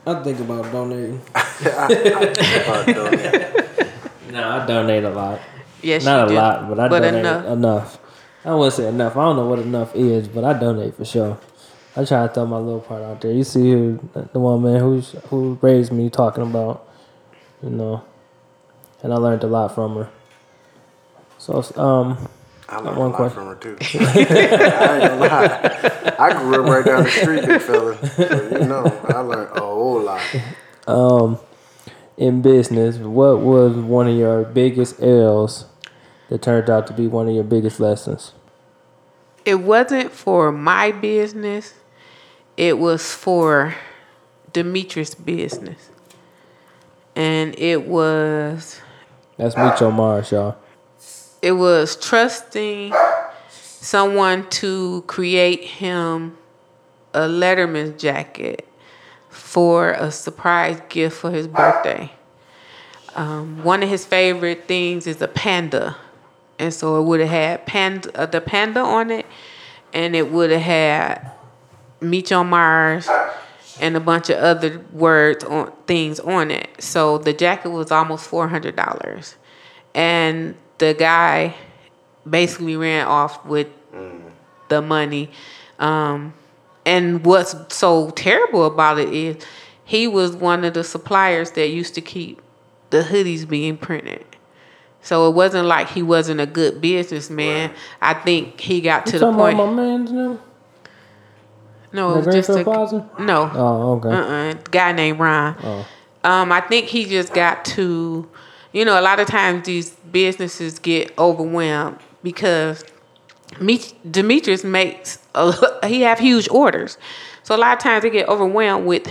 [SPEAKER 3] I think about donating.
[SPEAKER 2] About donate.
[SPEAKER 3] No, I donate a lot.
[SPEAKER 4] Yes,
[SPEAKER 3] Not
[SPEAKER 4] you
[SPEAKER 3] a
[SPEAKER 4] do.
[SPEAKER 3] lot, but I
[SPEAKER 4] but
[SPEAKER 3] donate
[SPEAKER 4] enough.
[SPEAKER 3] enough. I wouldn't say enough. I don't know what enough is, but I donate for sure. I try to throw my little part out there. You see who the one man who's who raised me talking about, you know, and I learned a lot from her. So um,
[SPEAKER 2] I learned
[SPEAKER 3] one
[SPEAKER 2] a lot
[SPEAKER 3] question.
[SPEAKER 2] from her too. I ain't gonna lie. I grew up right down the street, big fella. So you know, I learned a whole lot.
[SPEAKER 3] um, in business, what was one of your biggest L's that turned out to be one of your biggest lessons?
[SPEAKER 4] It wasn't for my business. It was for Demetrius' business. And it was
[SPEAKER 3] That's Micho Mars, y'all.
[SPEAKER 4] it was trusting someone to create him a Letterman's jacket for a surprise gift for his birthday. Um, one of his favorite things is a panda, and so it would have had panda, uh, the panda on it, and it would have had Meech on Mars and a bunch of other words on things on it. So the jacket was almost four hundred dollars, and the guy basically ran off with the money. Um, and what's so terrible about it is he was one of the suppliers that used to keep the hoodies being printed. So it wasn't like he wasn't a good businessman. I think he got to
[SPEAKER 3] You
[SPEAKER 4] the
[SPEAKER 3] talking
[SPEAKER 4] point.
[SPEAKER 3] about my man's name?
[SPEAKER 4] no, it was just a
[SPEAKER 3] Greenfield Plaza?
[SPEAKER 4] no.
[SPEAKER 3] Oh, okay.
[SPEAKER 4] Uh-uh. Guy named Ron.
[SPEAKER 3] Oh.
[SPEAKER 4] Um, I think he just got to, you know, a lot of times these businesses get overwhelmed because me, Demetrius makes a, he have huge orders, so a lot of times they get overwhelmed with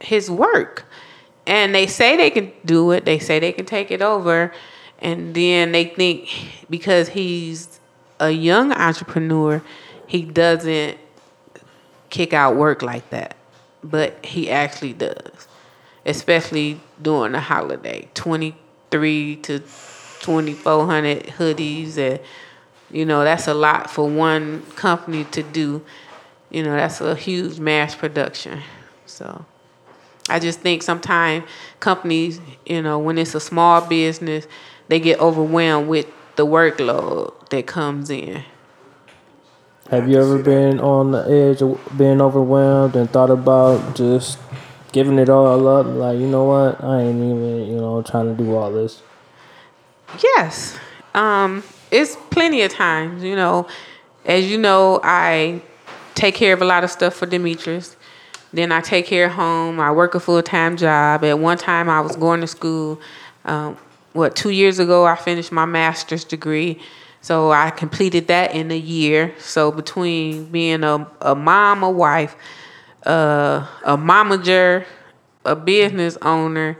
[SPEAKER 4] his work, and they say they can do it. They say they can take it over, and then they think because he's a young entrepreneur, he doesn't kick out work like that, but he actually does, especially during the holiday. Twenty three to twenty four hundred hoodies, and you know that's a lot for one company to do. You know that's a huge mass production. So I just think sometimes companies, you know, when it's a small business, they get overwhelmed with the workload that comes in.
[SPEAKER 3] Have you ever been on the edge of being overwhelmed and thought about just giving it all up? Like, you know what? I ain't even, you know, trying to do all this.
[SPEAKER 4] Yes. Um, it's plenty of times, you know. As you know, I take care of a lot of stuff for Demetrius. Then I take care of home. I work a full time job. At one time, I was going to school. Um, what, two years ago, I finished my master's degree. So I completed that in a year. So between being a, a mom, a wife, uh, a momager, a business owner,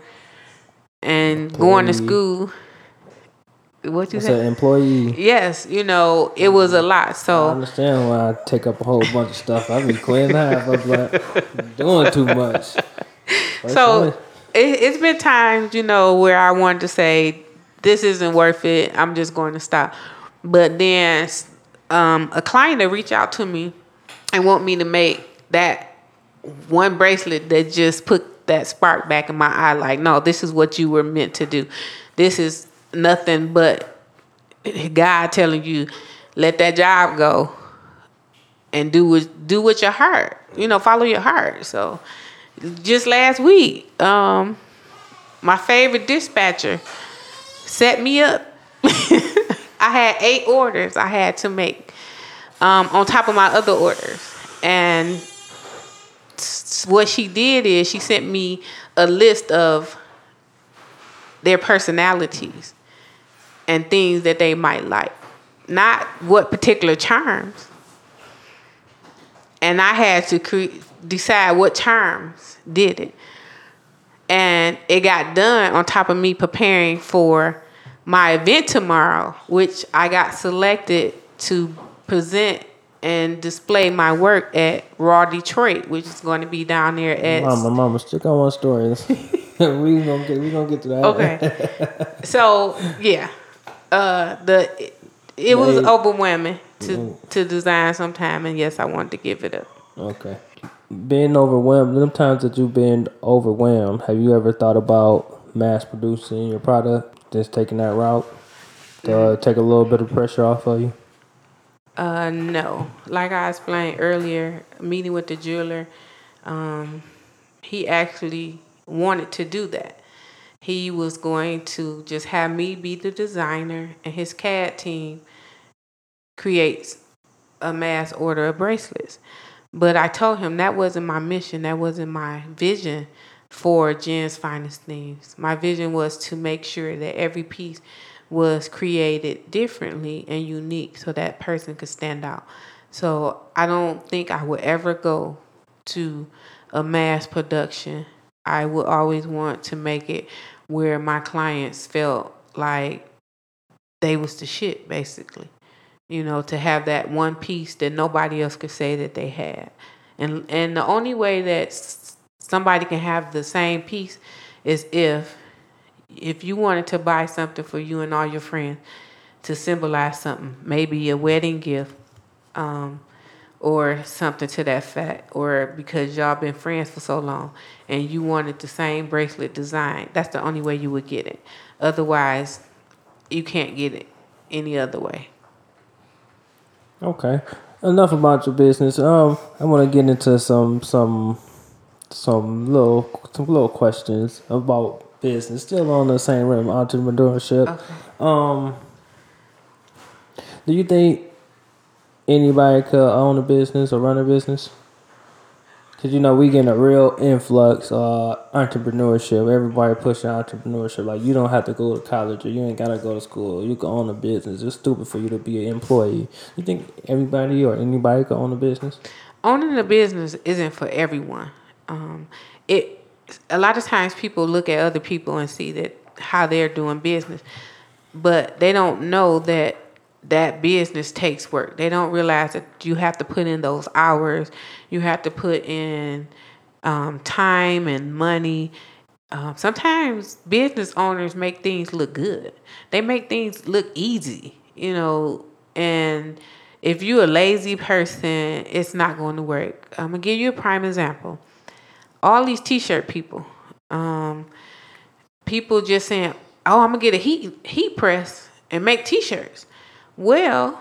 [SPEAKER 4] and going to school, what you say?
[SPEAKER 3] an employee.
[SPEAKER 4] Yes, you know, it was a lot. So I
[SPEAKER 3] understand why I take up a whole bunch of stuff. I be quitting half. I'm like, doing too much.
[SPEAKER 4] so it, it's been times, you know, where I wanted to say, this isn't worth it. I'm just going to stop. But then um, a client that reached out to me and want me to make that one bracelet that just put that spark back in my eye. Like, no, this is what you were meant to do. This is nothing but God telling you, let that job go and do what do what your heart. You know, follow your heart. So just last week, um, my favorite dispatcher set me up. I had eight orders I had to make um, on top of my other orders. And what she did is she sent me a list of their personalities and things that they might like, not what particular charms. And I had to cre- decide what terms did it. And it got done on top of me preparing for my event tomorrow, which I got selected to present and display my work at Raw Detroit, which is going to be down there at
[SPEAKER 3] Mama, mama, stick on one story. we gonna get we gonna get to that.
[SPEAKER 4] Okay. so yeah, uh, the it, it was overwhelming to to design sometime, and yes, I wanted to give it up.
[SPEAKER 3] Okay. Being overwhelmed, them times that you've been overwhelmed, have you ever thought about mass producing your product, just taking that route to uh, take a little bit of pressure off of you?
[SPEAKER 4] Uh, no, like I explained earlier, meeting with the jeweler, um, he actually wanted to do that. He was going to just have me be the designer, and his CAD team creates a mass order of bracelets. But I told him that wasn't my mission, that wasn't my vision for Jen's Finest Things. My vision was to make sure that every piece was created differently and unique so that person could stand out. So I don't think I would ever go to a mass production. I would always want to make it where my clients felt like they was the shit basically you know, to have that one piece that nobody else could say that they had. And and the only way that somebody can have the same piece is if if you wanted to buy something for you and all your friends to symbolize something, maybe a wedding gift, um, or something to that fact, or because y'all been friends for so long and you wanted the same bracelet design. That's the only way you would get it. Otherwise, you can't get it any other way.
[SPEAKER 3] Okay. Enough about your business. Um, I want to get into some some some little some little questions about business. Still on the same rim, entrepreneurship.
[SPEAKER 4] Okay.
[SPEAKER 3] Um, do you think anybody could own a business or run a business? Cause you know we getting a real influx uh entrepreneurship. Everybody pushing entrepreneurship. Like you don't have to go to college or you ain't gotta go to school. You can own a business. It's stupid for you to be an employee. You think everybody or anybody can own a business?
[SPEAKER 4] owning a business isn't for everyone. Um, it a lot of times people look at other people and see that how they're doing business, but they don't know that that business takes work. They don't realize that you have to put in those hours. You have to put in um, time and money. Um, sometimes business owners make things look good. They make things look easy, you know, and if you're a lazy person, it's not going to work. I'm gonna give you a prime example. All these t-shirt people, um, people just saying, "Oh, I'm gonna get a heat heat press and make t-shirts." Well,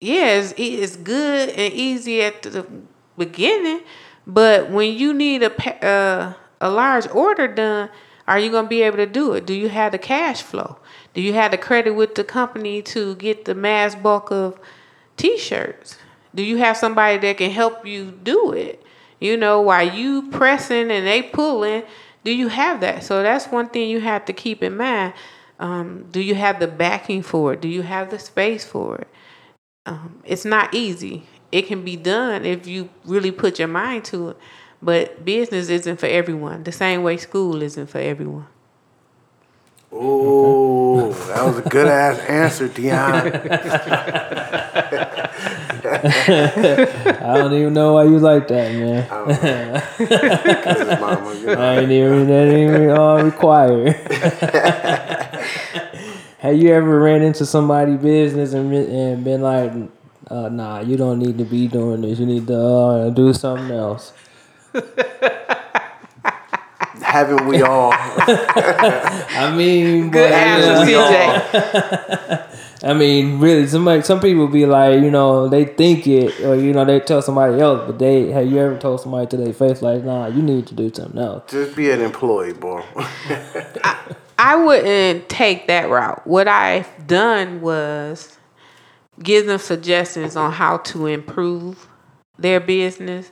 [SPEAKER 4] yeah, it's, it's good and easy at the beginning, but when you need a uh, a large order done, are you gonna be able to do it? Do you have the cash flow? Do you have the credit with the company to get the mass bulk of t-shirts? Do you have somebody that can help you do it? You know, while you pressing and they pulling, do you have that? So that's one thing you have to keep in mind. Um, do you have the backing for it? Do you have the space for it? Um, it's not easy. It can be done if you really put your mind to it, but business isn't for everyone. The same way school isn't for everyone.
[SPEAKER 2] Ooh, that was a good ass answer, Deon.
[SPEAKER 3] I don't even know why you like that, man.
[SPEAKER 2] Because his mama, you know.
[SPEAKER 3] I ain't even that ain't even uh, required. Have you ever ran into somebody business and been- and been like, uh, "Nah, you don't need to be doing this. You need to uh, do something else."
[SPEAKER 2] Haven't we all?
[SPEAKER 3] I mean,
[SPEAKER 4] Good answer,
[SPEAKER 3] yeah,
[SPEAKER 4] CJ.
[SPEAKER 3] I mean, really, somebody, some people be like, you know, they think it, or you know, they tell somebody else, but they have you ever told somebody to their face like, "Nah, you need to do something else."
[SPEAKER 2] Just be an employee, boy.
[SPEAKER 4] I wouldn't take that route. What I've done was give them suggestions on how to improve their business.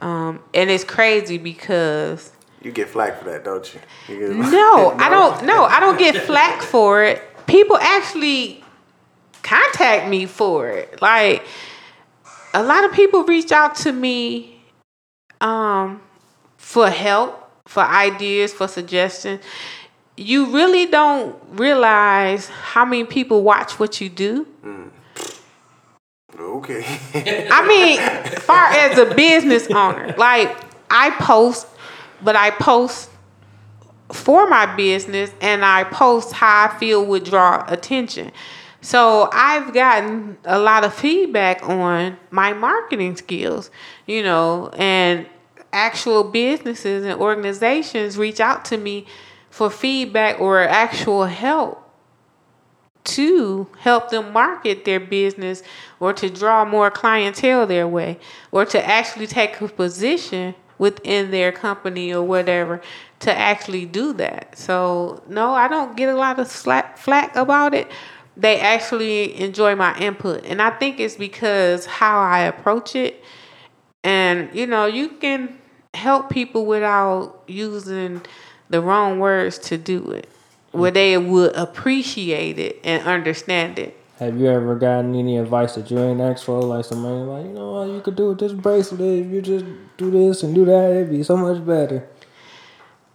[SPEAKER 4] Um, and it's crazy because
[SPEAKER 2] You get flack for that, don't you? you get-
[SPEAKER 4] no, I don't. No, I don't get flack for it. People actually contact me for it. Like a lot of people reach out to me um, for help, for ideas, for suggestions. You really don't realize how many people watch what you do. Mm.
[SPEAKER 2] Okay.
[SPEAKER 4] I mean, far as a business owner, like I post, but I post for my business and I post how I feel would draw attention. So I've gotten a lot of feedback on my marketing skills, you know, and actual businesses and organizations reach out to me for feedback or actual help to help them market their business or to draw more clientele their way or to actually take a position within their company or whatever to actually do that. So, no, I don't get a lot of slack, flack about it. They actually enjoy my input. And I think it's because how I approach it. And, you know, you can help people without using the wrong words to do it where they would appreciate it and understand it.
[SPEAKER 3] Have you ever gotten any advice that you ain't asked for? Like somebody like, you know what, you could do with this bracelet if you just do this and do that, it'd be so much better.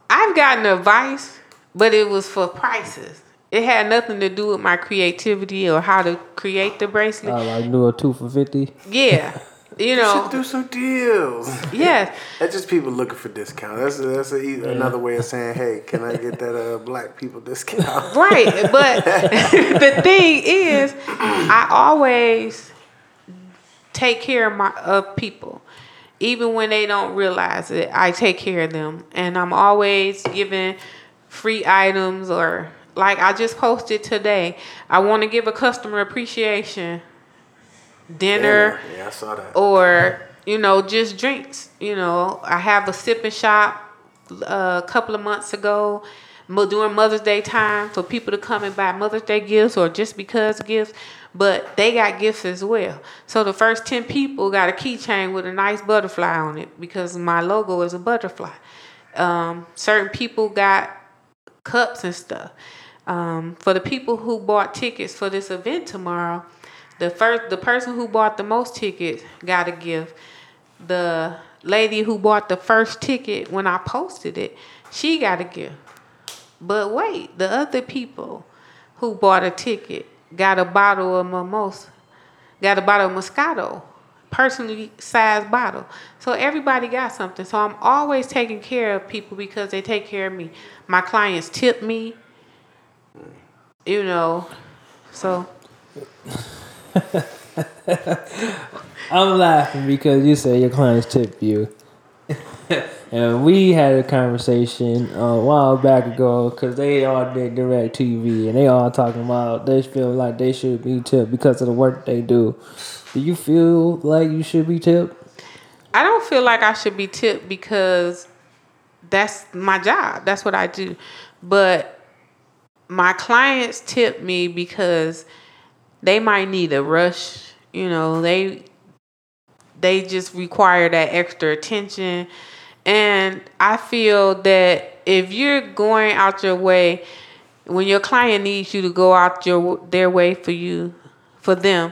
[SPEAKER 4] I've gotten advice, but it was for prices. It had nothing to do with my creativity or how to create the bracelet.
[SPEAKER 3] I like do a two for fifty.
[SPEAKER 4] yeah. You
[SPEAKER 2] You
[SPEAKER 4] know,
[SPEAKER 2] should do some deals.
[SPEAKER 4] Yeah,
[SPEAKER 2] That's just people looking for discount. That's that's a, e- another way of saying, hey, can I get that uh, black people discount?
[SPEAKER 4] Right. But the thing is, I always take care of my of people. Even when they don't realize it, I take care of them. And I'm always giving free items or like I just posted today. I want to give a customer appreciation dinner
[SPEAKER 2] Yeah, I saw that.
[SPEAKER 4] or you know just drinks you know i have a sipping shop uh, a couple of months ago during mother's day time for people to come and buy mother's day gifts or just because gifts but they got gifts as well so the first 10 people got a keychain with a nice butterfly on it because my logo is a butterfly um, certain people got cups and stuff. Um, for the people who bought tickets for this event tomorrow, the first the person who bought the most tickets got a gift. The lady who bought the first ticket when I posted it, she got a gift. But wait, the other people who bought a ticket got a bottle of mimosa, got a bottle of Moscato, personally sized bottle. So everybody got something. So I'm always taking care of people because they take care of me. My clients tip me, you know. So
[SPEAKER 3] I'm laughing because you say your clients tip you. and we had a conversation uh, a while back ago because they all did DirecTV and they all talking about they feel like they should be tipped because of the work they do. Do you feel like you should be tipped?
[SPEAKER 4] I don't feel like I should be tipped because that's my job. That's what I do. But my clients tip me because they might need a rush. You know, they they just require that extra attention. And I feel that if you're going out your way, when your client needs you to go out your their way for you, for them,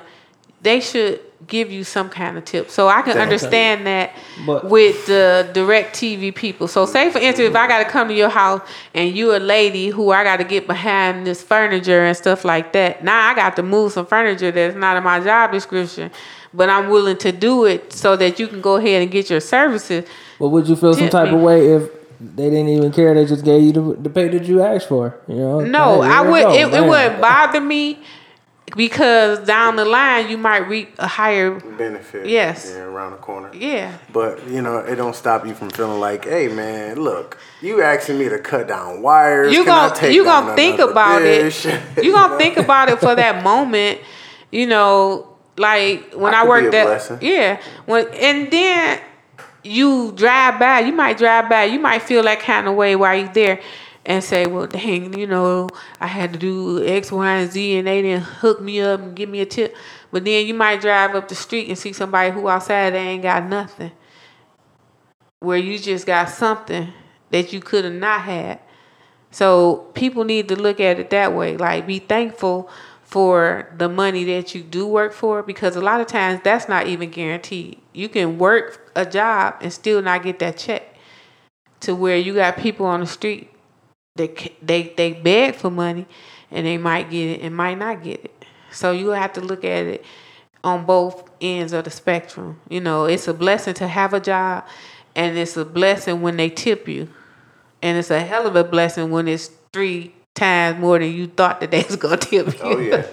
[SPEAKER 4] they should give you some kind of tip. So I can understand that
[SPEAKER 3] But-
[SPEAKER 4] with the DirecTV people. So say for instance, if I got to come to your house and you a lady who I got to get behind this furniture and stuff like that. Now I got to move some furniture that's not in my job description, but I'm willing to do it so that you can go ahead and get your services.
[SPEAKER 3] But would you feel some type
[SPEAKER 4] me.
[SPEAKER 3] of way if they didn't even care? They just gave you the, the pay that you asked for. You know?
[SPEAKER 4] No,
[SPEAKER 3] Hey,
[SPEAKER 4] I would. It, it wouldn't bother me because down the line you might reap a higher.
[SPEAKER 2] Benefit.
[SPEAKER 4] Yes.
[SPEAKER 2] Yeah, around the corner.
[SPEAKER 4] Yeah.
[SPEAKER 2] But you know, it don't stop you from feeling like, hey man, look, you asking me to cut down wires.
[SPEAKER 4] you
[SPEAKER 2] Can
[SPEAKER 4] gonna you gonna think about
[SPEAKER 2] dish?
[SPEAKER 4] it. You gonna think about it for that moment. You know, like when
[SPEAKER 2] I
[SPEAKER 4] I, worked at
[SPEAKER 2] blessing.
[SPEAKER 4] yeah, when and then you drive by. You might drive by. You might feel that kind of way while you're there. And say, well, dang, you know, I had to do X, Y, and Z, and they didn't hook me up and give me a tip. But then you might drive up the street and see somebody who outside they ain't got nothing, where you just got something that you could have not had. So people need to look at it that way. Like, be thankful for the money that you do work for because a lot of times that's not even guaranteed. You can work a job and still not get that check. To where you got people on the street they they they beg for money and they might get it and might not get it. So you have to look at it on both ends of the spectrum. You know, it's a blessing to have a job and it's a blessing when they tip you. And it's a hell of a blessing when it's three times more than you thought that they was gonna tip you.
[SPEAKER 2] Oh yeah,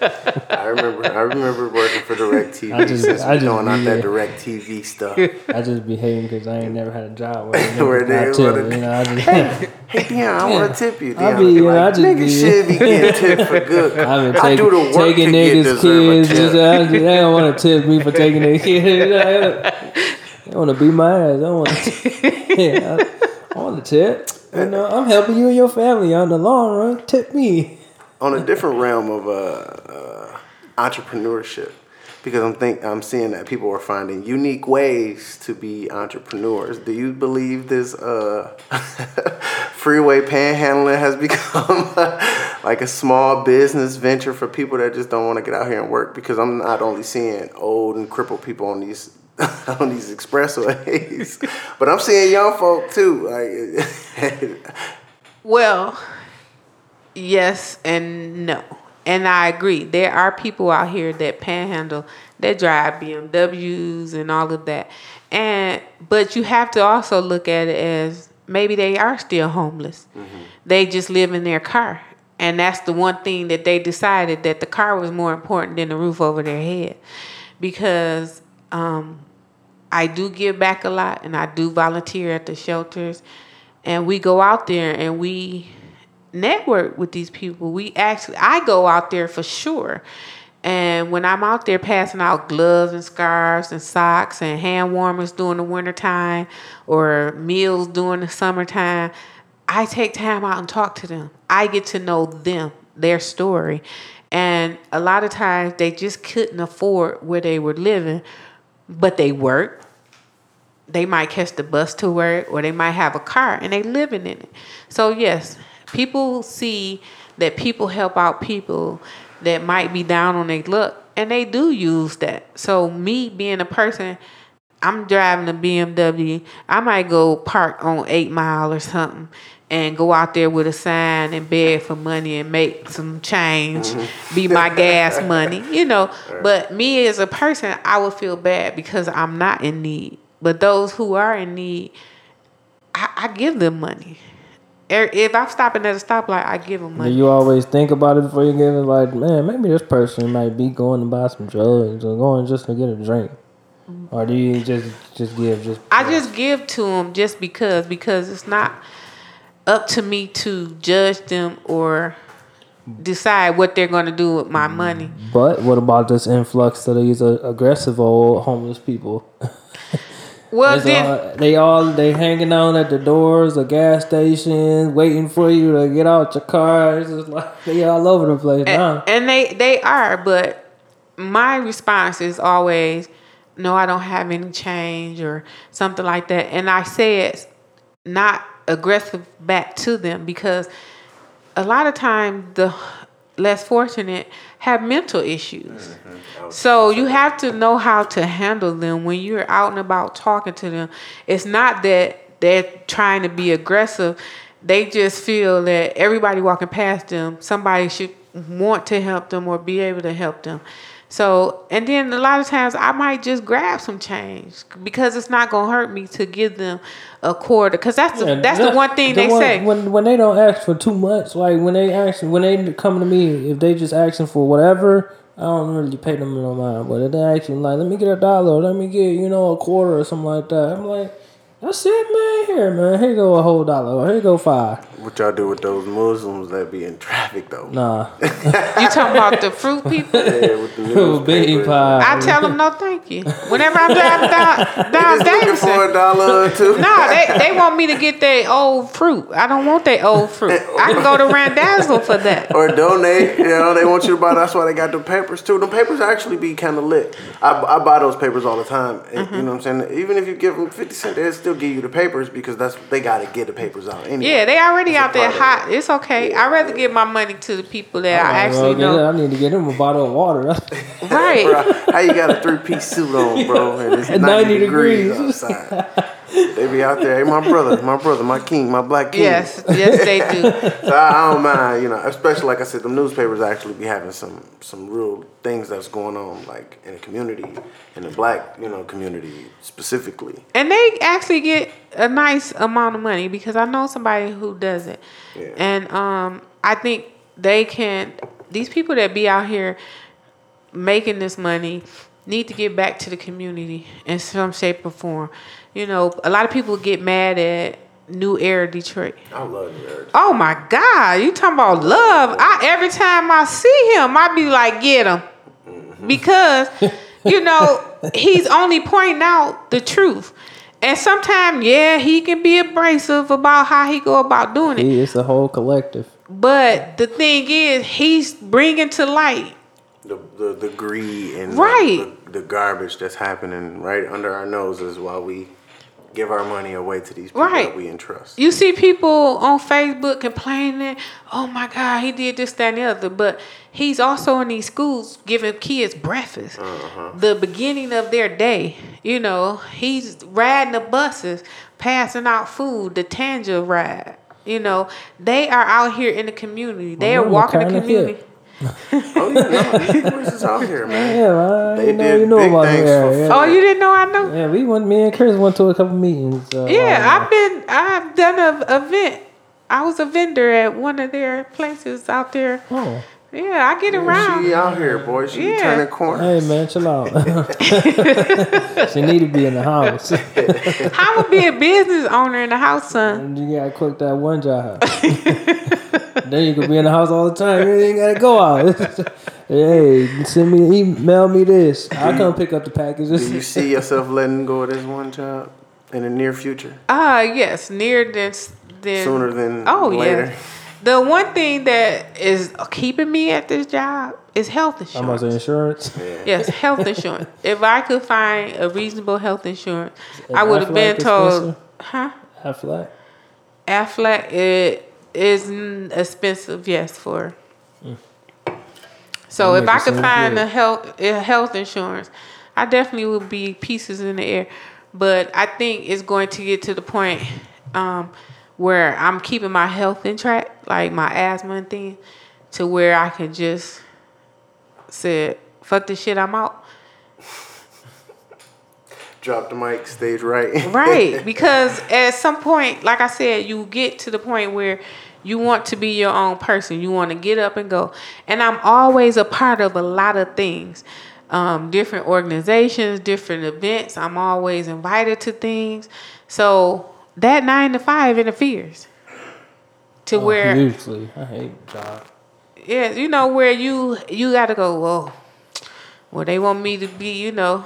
[SPEAKER 2] I remember. I remember working for DirecTV.
[SPEAKER 3] I just-
[SPEAKER 2] since
[SPEAKER 3] I
[SPEAKER 2] we
[SPEAKER 3] just
[SPEAKER 2] doing out that DirecTV stuff.
[SPEAKER 3] I just be hating because I ain't never had a job where,
[SPEAKER 2] Where they
[SPEAKER 3] I tip,
[SPEAKER 2] wanna-
[SPEAKER 3] you know, I just,
[SPEAKER 2] Hey Deon, I want to tip you.
[SPEAKER 3] I
[SPEAKER 2] Deon
[SPEAKER 3] be,
[SPEAKER 2] be
[SPEAKER 3] you know, I just
[SPEAKER 2] niggas
[SPEAKER 3] be-
[SPEAKER 2] should be getting tipped for good.
[SPEAKER 3] I've been
[SPEAKER 2] I do the work
[SPEAKER 3] taking
[SPEAKER 2] to get
[SPEAKER 3] niggas'
[SPEAKER 2] deserve a
[SPEAKER 3] kids.
[SPEAKER 2] tip.
[SPEAKER 3] Just, I just, they don't want to tip me for taking their kids. They don't want to beat my ass. I don't want to. Yeah, I, I want to tip. You know, I'm helping you and your family on the long run. Tip me.
[SPEAKER 2] on a different realm of uh, uh, entrepreneurship because I'm think I'm seeing that people are finding unique ways to be entrepreneurs. Do you believe this uh, freeway panhandling has become like a small business venture for people that just don't want to get out here and work? Because I'm not only seeing old and crippled people on these on these expressways, but I'm seeing young folk too. Like,
[SPEAKER 4] Well, yes and no. And I agree. There are people out here that panhandle, that drive BMWs and all of that. And but you have to also look at it as maybe they are still homeless. They just live in their car. And that's the one thing that they decided that the car was more important than the roof over their head. Because um, I do give back a lot and I do volunteer at the shelters. And we go out there and we network with these people. We actually, I go out there for sure. And when I'm out there passing out gloves and scarves and socks and hand warmers during the wintertime or meals during the summertime, I take time out and talk to them. I get to know them, their story. And a lot of times they just couldn't afford where they were living, but they work. They might catch the bus to work or they might have a car and they living in it. So yes, people see that people help out people that might be down on their luck and they do use that. So me being a person I'm driving a BMW. I might go park on Eight Mile or something and go out there with a sign and beg for money and make some change, be my gas money, you know. But me as a person, I would feel bad because I'm not in need. But those who are in need, I, I give them money. Er- If I'm stopping at a stoplight, I give them money.
[SPEAKER 3] Do you always think about it before you give it? Like, man, maybe this person might be going to buy some drugs or going just to get a drink, or do you just just give just?
[SPEAKER 4] I just give to them just because because it's not up to me to judge them or decide what they're going to do with my mm-hmm. money.
[SPEAKER 3] But what about this influx of these aggressive old homeless people?
[SPEAKER 4] Well, then
[SPEAKER 3] all- they all they hanging out at the doors of gas stations, waiting for you to get out your car. It's just like they all over the place now.
[SPEAKER 4] and, and they they are, but my response is always, "No, I don't have any change" or something like that. And I say it not aggressive back to them because a lot of times the less fortunate have mental issues. So you have to know how to handle them when you're out and about talking to them. It's not that they're trying to be aggressive. They just feel that everybody walking past them, somebody should want to help them or be able to help them. So, and then a lot of times I might just grab some change because it's not gonna hurt me to give them a quarter. Cause that's the,
[SPEAKER 3] Yeah,
[SPEAKER 4] that's the one thing
[SPEAKER 3] the
[SPEAKER 4] they
[SPEAKER 3] one-
[SPEAKER 4] say.
[SPEAKER 3] when when they don't ask for too much. Like when they ask when they come to me, if they just asking for whatever, I don't really pay them no mind. But if they asking like, let me get a dollar, or let me get you know a quarter or something like that, I'm like, that's it, man. Here, man. Here go a whole dollar. Here go five.
[SPEAKER 2] What y'all do with those Muslims that be in traffic though?
[SPEAKER 3] Nah,
[SPEAKER 4] You talking about the fruit people?
[SPEAKER 2] Yeah, with the
[SPEAKER 3] bean
[SPEAKER 2] newspapers.
[SPEAKER 3] pie.
[SPEAKER 4] I tell them no, thank you. Whenever I'm driving down, down
[SPEAKER 2] Just looking for a dollar or two.
[SPEAKER 4] no, they, they want me to get their old fruit. I don't want their old fruit. I can go to Randazzo for that.
[SPEAKER 2] or donate. You know, they want you to buy. That's why they got the papers too. The papers actually be kind of lit. I, I buy those papers all the time. And,
[SPEAKER 4] Mm-hmm.
[SPEAKER 2] You know what I'm saying? Even if you give them fifty cent, they'll still give you the papers because that's they got to get the papers out. Anyway.
[SPEAKER 4] Yeah, they already
[SPEAKER 2] It's a
[SPEAKER 4] out there
[SPEAKER 2] part of
[SPEAKER 4] hot. It's okay. I'd rather give my money to the people that I
[SPEAKER 3] Well,
[SPEAKER 4] actually
[SPEAKER 3] get it.
[SPEAKER 4] know.
[SPEAKER 3] I need to get them a bottle of water.
[SPEAKER 4] Right.
[SPEAKER 2] Bro, how you got a three piece suit on, bro? And it's 90,
[SPEAKER 3] 90
[SPEAKER 2] degrees,
[SPEAKER 3] degrees.
[SPEAKER 2] outside. They be out there. Hey, my brother, my brother, my king, my black king.
[SPEAKER 4] Yes, yes, they do.
[SPEAKER 2] So I, I don't mind, you know, especially like I said, the newspapers actually be having some some real things that's going on, like in the community, in the black, you know, community specifically.
[SPEAKER 4] And they actually get a nice amount of money because I know somebody who does it.
[SPEAKER 2] Yeah.
[SPEAKER 4] And um, I think they can, these people that be out here making this money need to get back to the community in some shape or form. You know, a lot of people get mad at New Era Detroit.
[SPEAKER 2] I love New
[SPEAKER 4] Oh my God, you talking about love? I every time I see him, I be like, get him, mm-hmm. because you know he's only pointing out the truth, and sometimes yeah, he can be abrasive about how he go about doing it.
[SPEAKER 3] It's a whole collective.
[SPEAKER 4] But the thing is, he's bringing to light
[SPEAKER 2] The, the, the greed and
[SPEAKER 4] Right.
[SPEAKER 2] the, the garbage that's happening right under our noses while we give our money away to these people
[SPEAKER 4] Right.
[SPEAKER 2] that we entrust.
[SPEAKER 4] You see people on Facebook complaining, oh my God, he did this, that, and the other. But he's also in these schools giving kids breakfast, uh-huh. the beginning of their day. You know, he's riding the buses, passing out food, the Tangent ride. You know, they are out here in the community. They are walking the community.
[SPEAKER 3] Hip.
[SPEAKER 2] oh yeah, no, these voices out here, man.
[SPEAKER 3] Yeah, man.
[SPEAKER 2] They
[SPEAKER 3] you know,
[SPEAKER 2] did
[SPEAKER 3] you know
[SPEAKER 2] big
[SPEAKER 3] about
[SPEAKER 2] things
[SPEAKER 3] yeah,
[SPEAKER 2] for
[SPEAKER 3] yeah.
[SPEAKER 4] Oh, you didn't know I know?
[SPEAKER 3] Yeah, we went. Me and Chris went to a couple meetings. Uh,
[SPEAKER 4] Yeah, I've been, I've done a event. I was a vendor at one of their places out there.
[SPEAKER 3] Oh,
[SPEAKER 4] Yeah, I get around.
[SPEAKER 2] She out here, boy. She
[SPEAKER 4] Yeah.
[SPEAKER 2] turning corners.
[SPEAKER 3] hey man, chill out. she need to be in the house.
[SPEAKER 4] How would be a business owner in the house, son?
[SPEAKER 3] And you gotta quit that one job. then you can be in the house all the time. You ain't gotta go out. hey, send me, email me this. I'll come pick up the package.
[SPEAKER 2] Do you see yourself letting go of this one job in the near future?
[SPEAKER 4] Ah, yes, near than than
[SPEAKER 2] Sooner than
[SPEAKER 4] oh
[SPEAKER 2] later?
[SPEAKER 4] yeah. The one thing that is keeping me at this job is health insurance.
[SPEAKER 3] I'm about to
[SPEAKER 4] insurance.
[SPEAKER 3] say insurance.
[SPEAKER 4] Yes, health insurance. if I could find a reasonable health insurance, I would have been told,
[SPEAKER 3] expensive?
[SPEAKER 4] huh?
[SPEAKER 3] Aflac.
[SPEAKER 4] Aflac it is mm, expensive, yes, for. So
[SPEAKER 3] That
[SPEAKER 4] if I could find
[SPEAKER 3] good.
[SPEAKER 4] a health a health insurance, I definitely would be pieces in the air. But I think it's going to get to the point um, where I'm keeping my health in track, like my asthma and thing, to where I can just say, "Fuck this shit, I'm out."
[SPEAKER 2] Drop the mic, stage right.
[SPEAKER 4] Right. Because at some point, like I said, you get to the point where you want to be your own person. You want to get up and go. And I'm always a part of a lot of things. Um, different organizations, different events. I'm always invited to things. So that nine to five interferes. To
[SPEAKER 3] Oh,
[SPEAKER 4] where
[SPEAKER 3] usually I hate job.
[SPEAKER 4] yeah, you know where you you gotta go. Well, well, they want me to be, you know,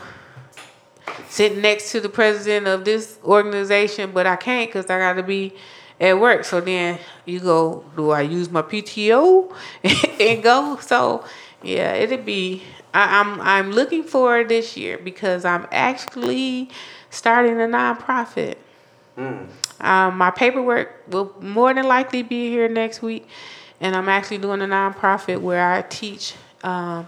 [SPEAKER 4] sitting next to the president of this organization, but I can't because I gotta be at work. So then you go, do I use my PTO and go? So yeah, it'd be. I, I'm I'm looking forward this year because I'm actually starting a nonprofit. Um, my paperwork will more than likely be here next week, and I'm actually doing a nonprofit where I teach um,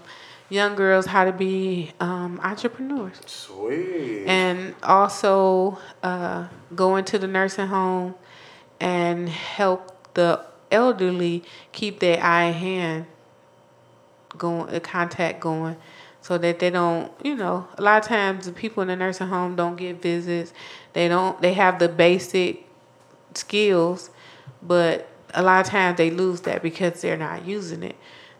[SPEAKER 4] young girls how to be um, entrepreneurs,
[SPEAKER 2] Sweet.
[SPEAKER 4] and also uh, go into the nursing home and help the elderly keep their eye and hand going, uh, contact going, so that they don't, you know, a lot of times the people in the nursing home don't get visits. They don't. They have the basic skills, but a lot of times they lose that because they're not using it.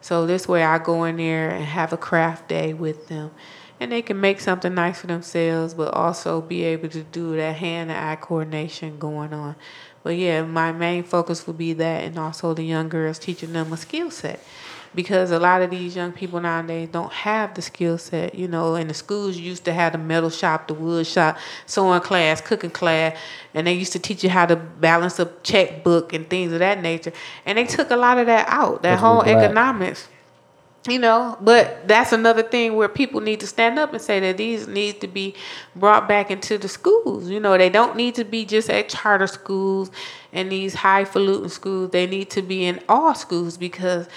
[SPEAKER 4] So this way, I go in there and have a craft day with them, and they can make something nice for themselves, but also be able to do that hand and eye coordination going on. But yeah, my main focus would be that, and also the young girls teaching them a skill set, because a lot of these young people nowadays don't have the skill set. You know, in the schools used to have the metal shop, the wood shop, sewing class, cooking class, and they used to teach you how to balance a checkbook and things of that nature. And they took a lot of that out, that whole economics. You know, but that's another thing where people need to stand up and say that these need to be brought back into the schools. You know, they don't need to be just at charter schools and these highfalutin schools. They need to be in all schools because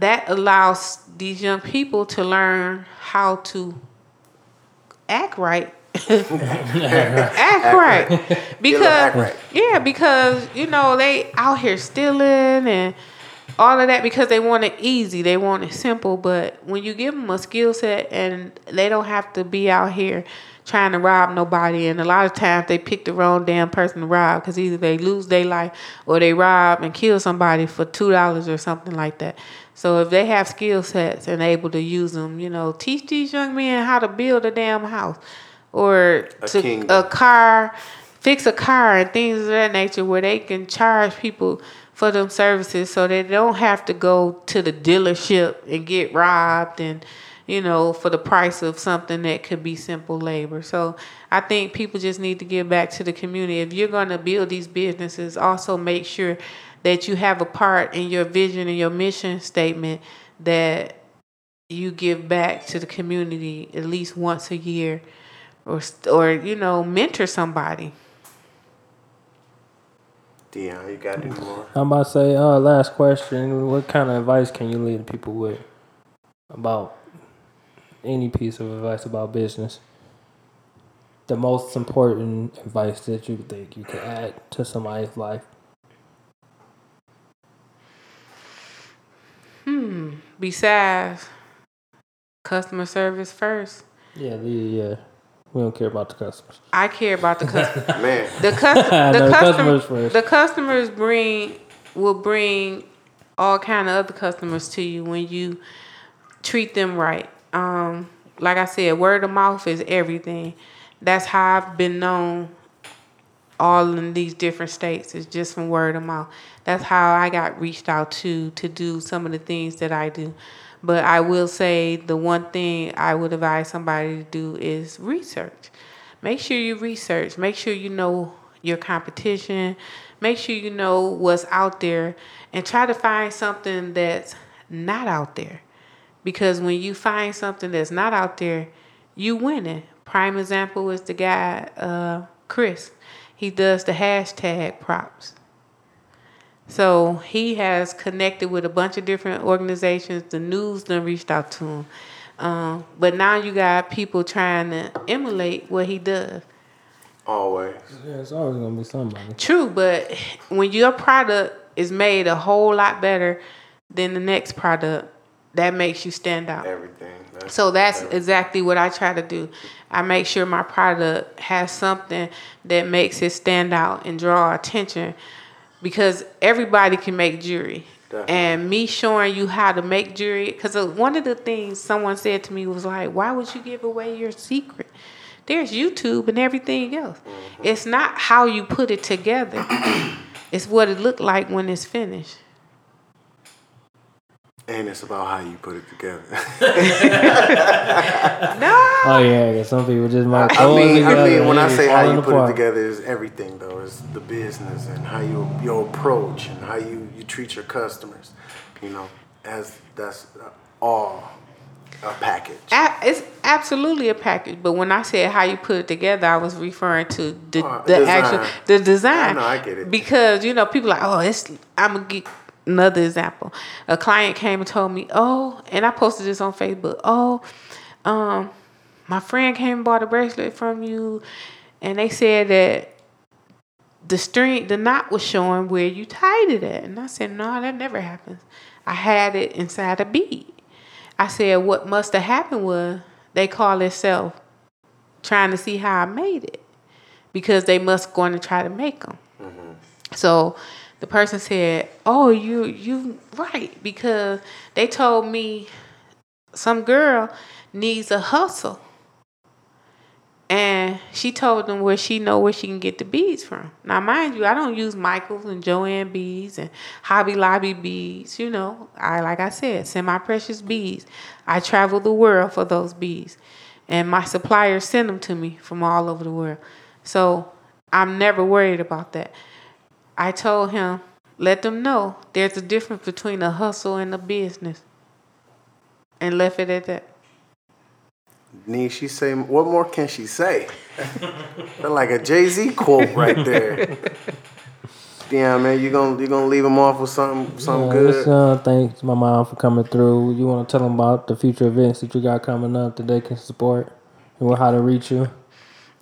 [SPEAKER 4] that allows these young people to learn how to act right. act right. Because
[SPEAKER 2] act right.
[SPEAKER 4] yeah, because you know they out here stealing and all of that because they want it easy, they want it simple. But when you give them a skill set and they don't have to be out here trying to rob nobody, and a lot of times they pick the wrong damn person to rob because either they lose their life or they rob and kill somebody for two dollars or something like that. So if they have skill sets and able to use them, you know, teach these young men how to build a damn house or
[SPEAKER 2] A
[SPEAKER 4] to a car, fix a car and things of that nature where they can charge people for them services so they don't have to go to the dealership and get robbed and you know for the price of something that could be simple labor. So I think people just need to give back to the community. If you're going to build these businesses, also make sure that you have a part in your vision and your mission statement that you give back to the community at least once a year or or you know mentor somebody.
[SPEAKER 2] Deon, you got any more?
[SPEAKER 3] I'm about to say, uh, last question. What kind of advice can you leave people with about any piece of advice about business? The most important advice that you think you can add to somebody's life.
[SPEAKER 4] Besides customer service first,
[SPEAKER 3] Yeah, yeah, yeah. We don't care about the customers.
[SPEAKER 4] I care about the customer.
[SPEAKER 2] Man,
[SPEAKER 4] The, cus- the,
[SPEAKER 3] the
[SPEAKER 4] custom-
[SPEAKER 3] customers first.
[SPEAKER 4] the customers bring will bring all kind of other customers to you when you treat them right. Um, like I said, word of mouth is everything. That's how I've been known all in these different states. It's just from word of mouth. That's how I got reached out to to do some of the things that I do. But I will say the one thing I would advise somebody to do is research. Make sure you research. Make sure you know your competition. Make sure you know what's out there and try to find something that's not out there. Because when you find something that's not out there, you winning. Prime example is the guy, uh, Chris. He does the hashtag props. So he has connected with a bunch of different organizations. The news done reached out to him. Um, but now you got people trying to emulate what he does.
[SPEAKER 2] always.
[SPEAKER 3] Yeah, it's always gonna be somebody.
[SPEAKER 4] True, but when your product is made a whole lot better than the next product, that makes you stand out.
[SPEAKER 2] Everything. That's
[SPEAKER 4] So that's exactly what I try to do. I make sure my product has something that makes it stand out and draw attention because everybody can make jewelry.
[SPEAKER 2] Definitely.
[SPEAKER 4] And me showing you how to make jewelry, because uh, one of the things someone said to me was like, why would you give away your secret? There's YouTube and everything else. Mm-hmm. It's not how you put it together. it's what it looked like when it's finished.
[SPEAKER 2] And it's about how you put it together.
[SPEAKER 4] No.
[SPEAKER 3] Oh yeah, 'cause some people just might.
[SPEAKER 2] I mean, I mean, when I say how you put
[SPEAKER 3] apart.
[SPEAKER 2] it together, is everything though. It's the business and how you your approach and how you you treat your customers. You know, as that's all a package.
[SPEAKER 4] A- It's absolutely a package, but when I said how you put it together, I was referring to the,
[SPEAKER 2] Uh,
[SPEAKER 4] the
[SPEAKER 2] design.
[SPEAKER 4] actual the design.
[SPEAKER 2] I know, I get it.
[SPEAKER 4] Because you know, people like, oh, it's. I'm gonna get another example. A client came and told me, oh, and I posted this on Facebook. Oh, um, my friend came and bought a bracelet from you, and they said that the string, the knot was showing where you tied it at, and I said, no, that never happens. I had it inside a bead. I said, what must have happened was they call itself trying to see how I made it because they must going to try to make them. So the person said, "Oh, you you right because they told me some girl needs a hustle and she told them where she know where she can get the beads from. Now, mind you, I don't use Michaels and Jo-Ann beads and Hobby Lobby beads. You know, I like I said, semi precious beads. I travel the world for those beads, and my suppliers send them to me from all over the world. So I'm never worried about that. I told him, let them know there's a difference between a hustle and a business, and left it at that.
[SPEAKER 2] Need she say what more can she say? That's like a Jay Z quote right there. Yeah, man, you gonna you gonna leave them off with something something
[SPEAKER 3] Yeah,
[SPEAKER 2] good?
[SPEAKER 3] let's, uh, thanks my mom for coming through. You want to tell them about the future events that you got coming up that they can support and how to reach you?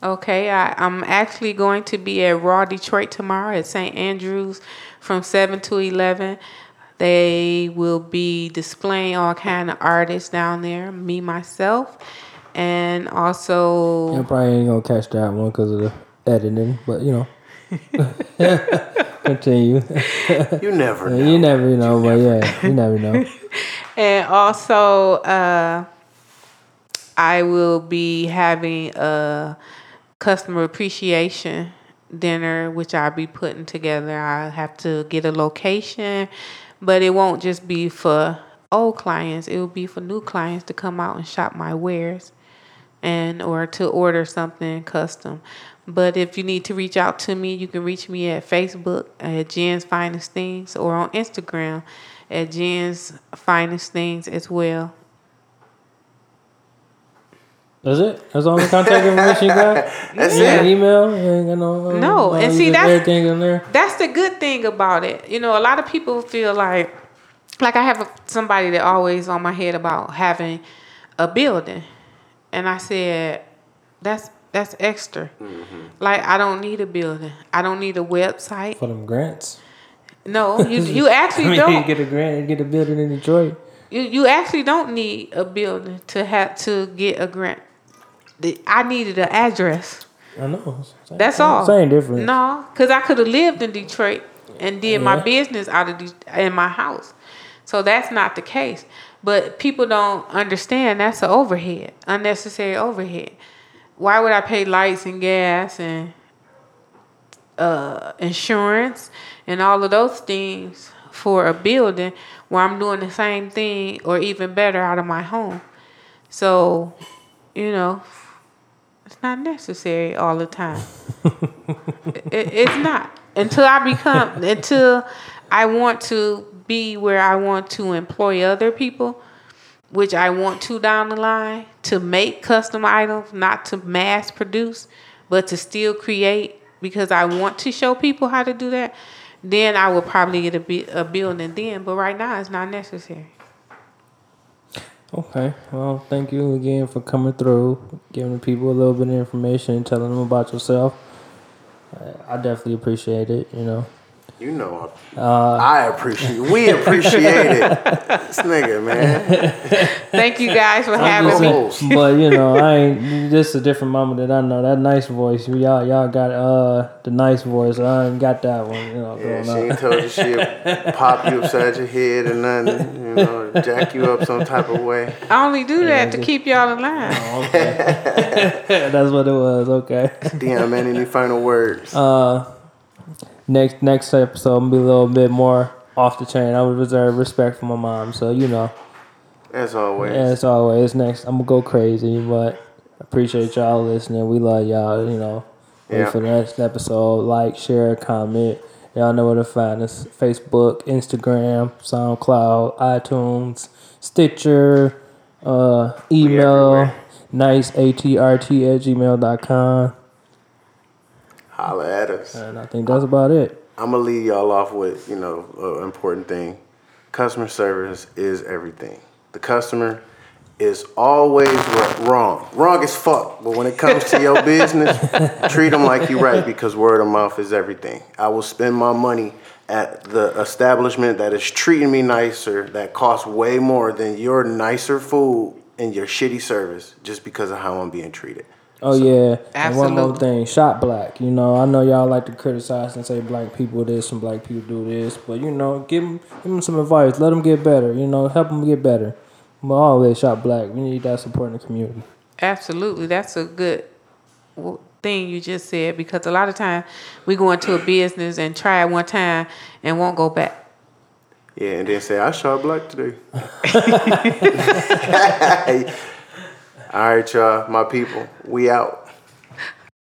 [SPEAKER 4] Okay, I, I'm actually going to be at Raw Detroit tomorrow at St. Andrews from 7 to 11. They will be displaying all kind of artists down there, me myself, and also
[SPEAKER 3] You probably ain't gonna catch that one because of the editing, but you know. Continue.
[SPEAKER 2] You never know.
[SPEAKER 3] you never know, but yeah, you never know.
[SPEAKER 4] and also uh, I will be having a customer appreciation dinner, which I'll be putting together. I have to get a location, but it won't just be for old clients. It will be for new clients to come out and shop my wares and or to order something custom. But if you need to reach out to me, you can reach me at Facebook at Jen's Finest Things or on Instagram at Jen's Finest Things as well.
[SPEAKER 3] That's it. That's all the contact information you got.
[SPEAKER 2] That's
[SPEAKER 3] You got
[SPEAKER 2] it.
[SPEAKER 3] email. You ain't got no. uh,
[SPEAKER 4] No, and see, that's-
[SPEAKER 3] everything in there.
[SPEAKER 4] That's the good thing about it. You know, a lot of people feel like, like I have a, somebody that always on my head about having a building, and I said, that's that's extra. Like I don't need a building. I don't need a website.
[SPEAKER 3] for them grants.
[SPEAKER 4] No, you you actually
[SPEAKER 3] I mean,
[SPEAKER 4] don't.
[SPEAKER 3] you get a grant, you get a building in Detroit.
[SPEAKER 4] You you actually don't need a building to have to get a grant. The- I needed an address.
[SPEAKER 3] I know. Same-
[SPEAKER 4] That's
[SPEAKER 3] same-
[SPEAKER 4] all.
[SPEAKER 3] Same difference.
[SPEAKER 4] No, because I could have lived in Detroit and did my business out of De- in my house. So that's not the case. But people don't understand that's an overhead, unnecessary overhead. Why would I pay lights and gas and uh, insurance and all of those things for a building where I'm doing the same thing or even better out of my home? So, you know, not necessary all the time. it, it's not until I become until I want to be where I want to employ other people, which I want to down the line to make custom items, not to mass produce, but to still create because I want to show people how to do that. Then I will probably get a, a building then, but right now it's not necessary.
[SPEAKER 3] Okay. Well, thank you again for coming through, giving the people a little bit of information, telling them about yourself. I- I definitely appreciate it. You know.
[SPEAKER 2] You know,
[SPEAKER 3] Uh,
[SPEAKER 2] I appreciate. We appreciate it. This nigga, man.
[SPEAKER 4] Thank you guys for
[SPEAKER 3] I'm
[SPEAKER 4] having
[SPEAKER 3] just
[SPEAKER 4] me.
[SPEAKER 2] me.
[SPEAKER 3] but you know, I ain't just a different mama that I know. That nice voice, y'all, y'all got uh the nice voice. I ain't got that one. You know,
[SPEAKER 2] Yeah,
[SPEAKER 3] growing
[SPEAKER 2] she
[SPEAKER 3] up.
[SPEAKER 2] ain't told you she'd pop you upside your head or nothing. You know, jack you up some type of way.
[SPEAKER 4] I only do that to keep y'all in line.
[SPEAKER 3] That's what it was. Okay.
[SPEAKER 2] Damn, man, any final words?
[SPEAKER 3] Uh, next next episode, I'm be a little bit more off the chain. I would reserve respect for my mom, so you know.
[SPEAKER 2] As always.
[SPEAKER 3] As always, next I'm gonna go crazy, but appreciate y'all listening. We love y'all. You know, wait
[SPEAKER 2] Yeah.
[SPEAKER 3] for the next episode. Like, share, comment. Y'all know where to find us: Facebook, Instagram, SoundCloud, iTunes, Stitcher, uh, email,
[SPEAKER 2] everywhere.
[SPEAKER 3] nice atrt at gmail.com.
[SPEAKER 2] Holla at us.
[SPEAKER 3] And I think that's about it.
[SPEAKER 2] I'm gonna leave y'all off with you know an important thing. Customer service is everything. The customer is always wrong, wrong as fuck. But when it comes to your business, treat them like you're right because word of mouth is everything. I will spend my money at the establishment that is treating me nicer, that costs way more than your nicer food and your shitty service, just because of how I'm being treated.
[SPEAKER 3] Oh yeah, and one more thing, shop black. You know, I know y'all like to criticize and say black people this and black people do this, but you know, give them, give them some advice. Let them get better. You know, help them get better. But always shop black. We need that support in the community.
[SPEAKER 4] Absolutely, that's a good thing you just said because a lot of time we go into a business and try it one time and won't go back.
[SPEAKER 2] Yeah, and then say I shot black today. All right, y'all, my people, we out.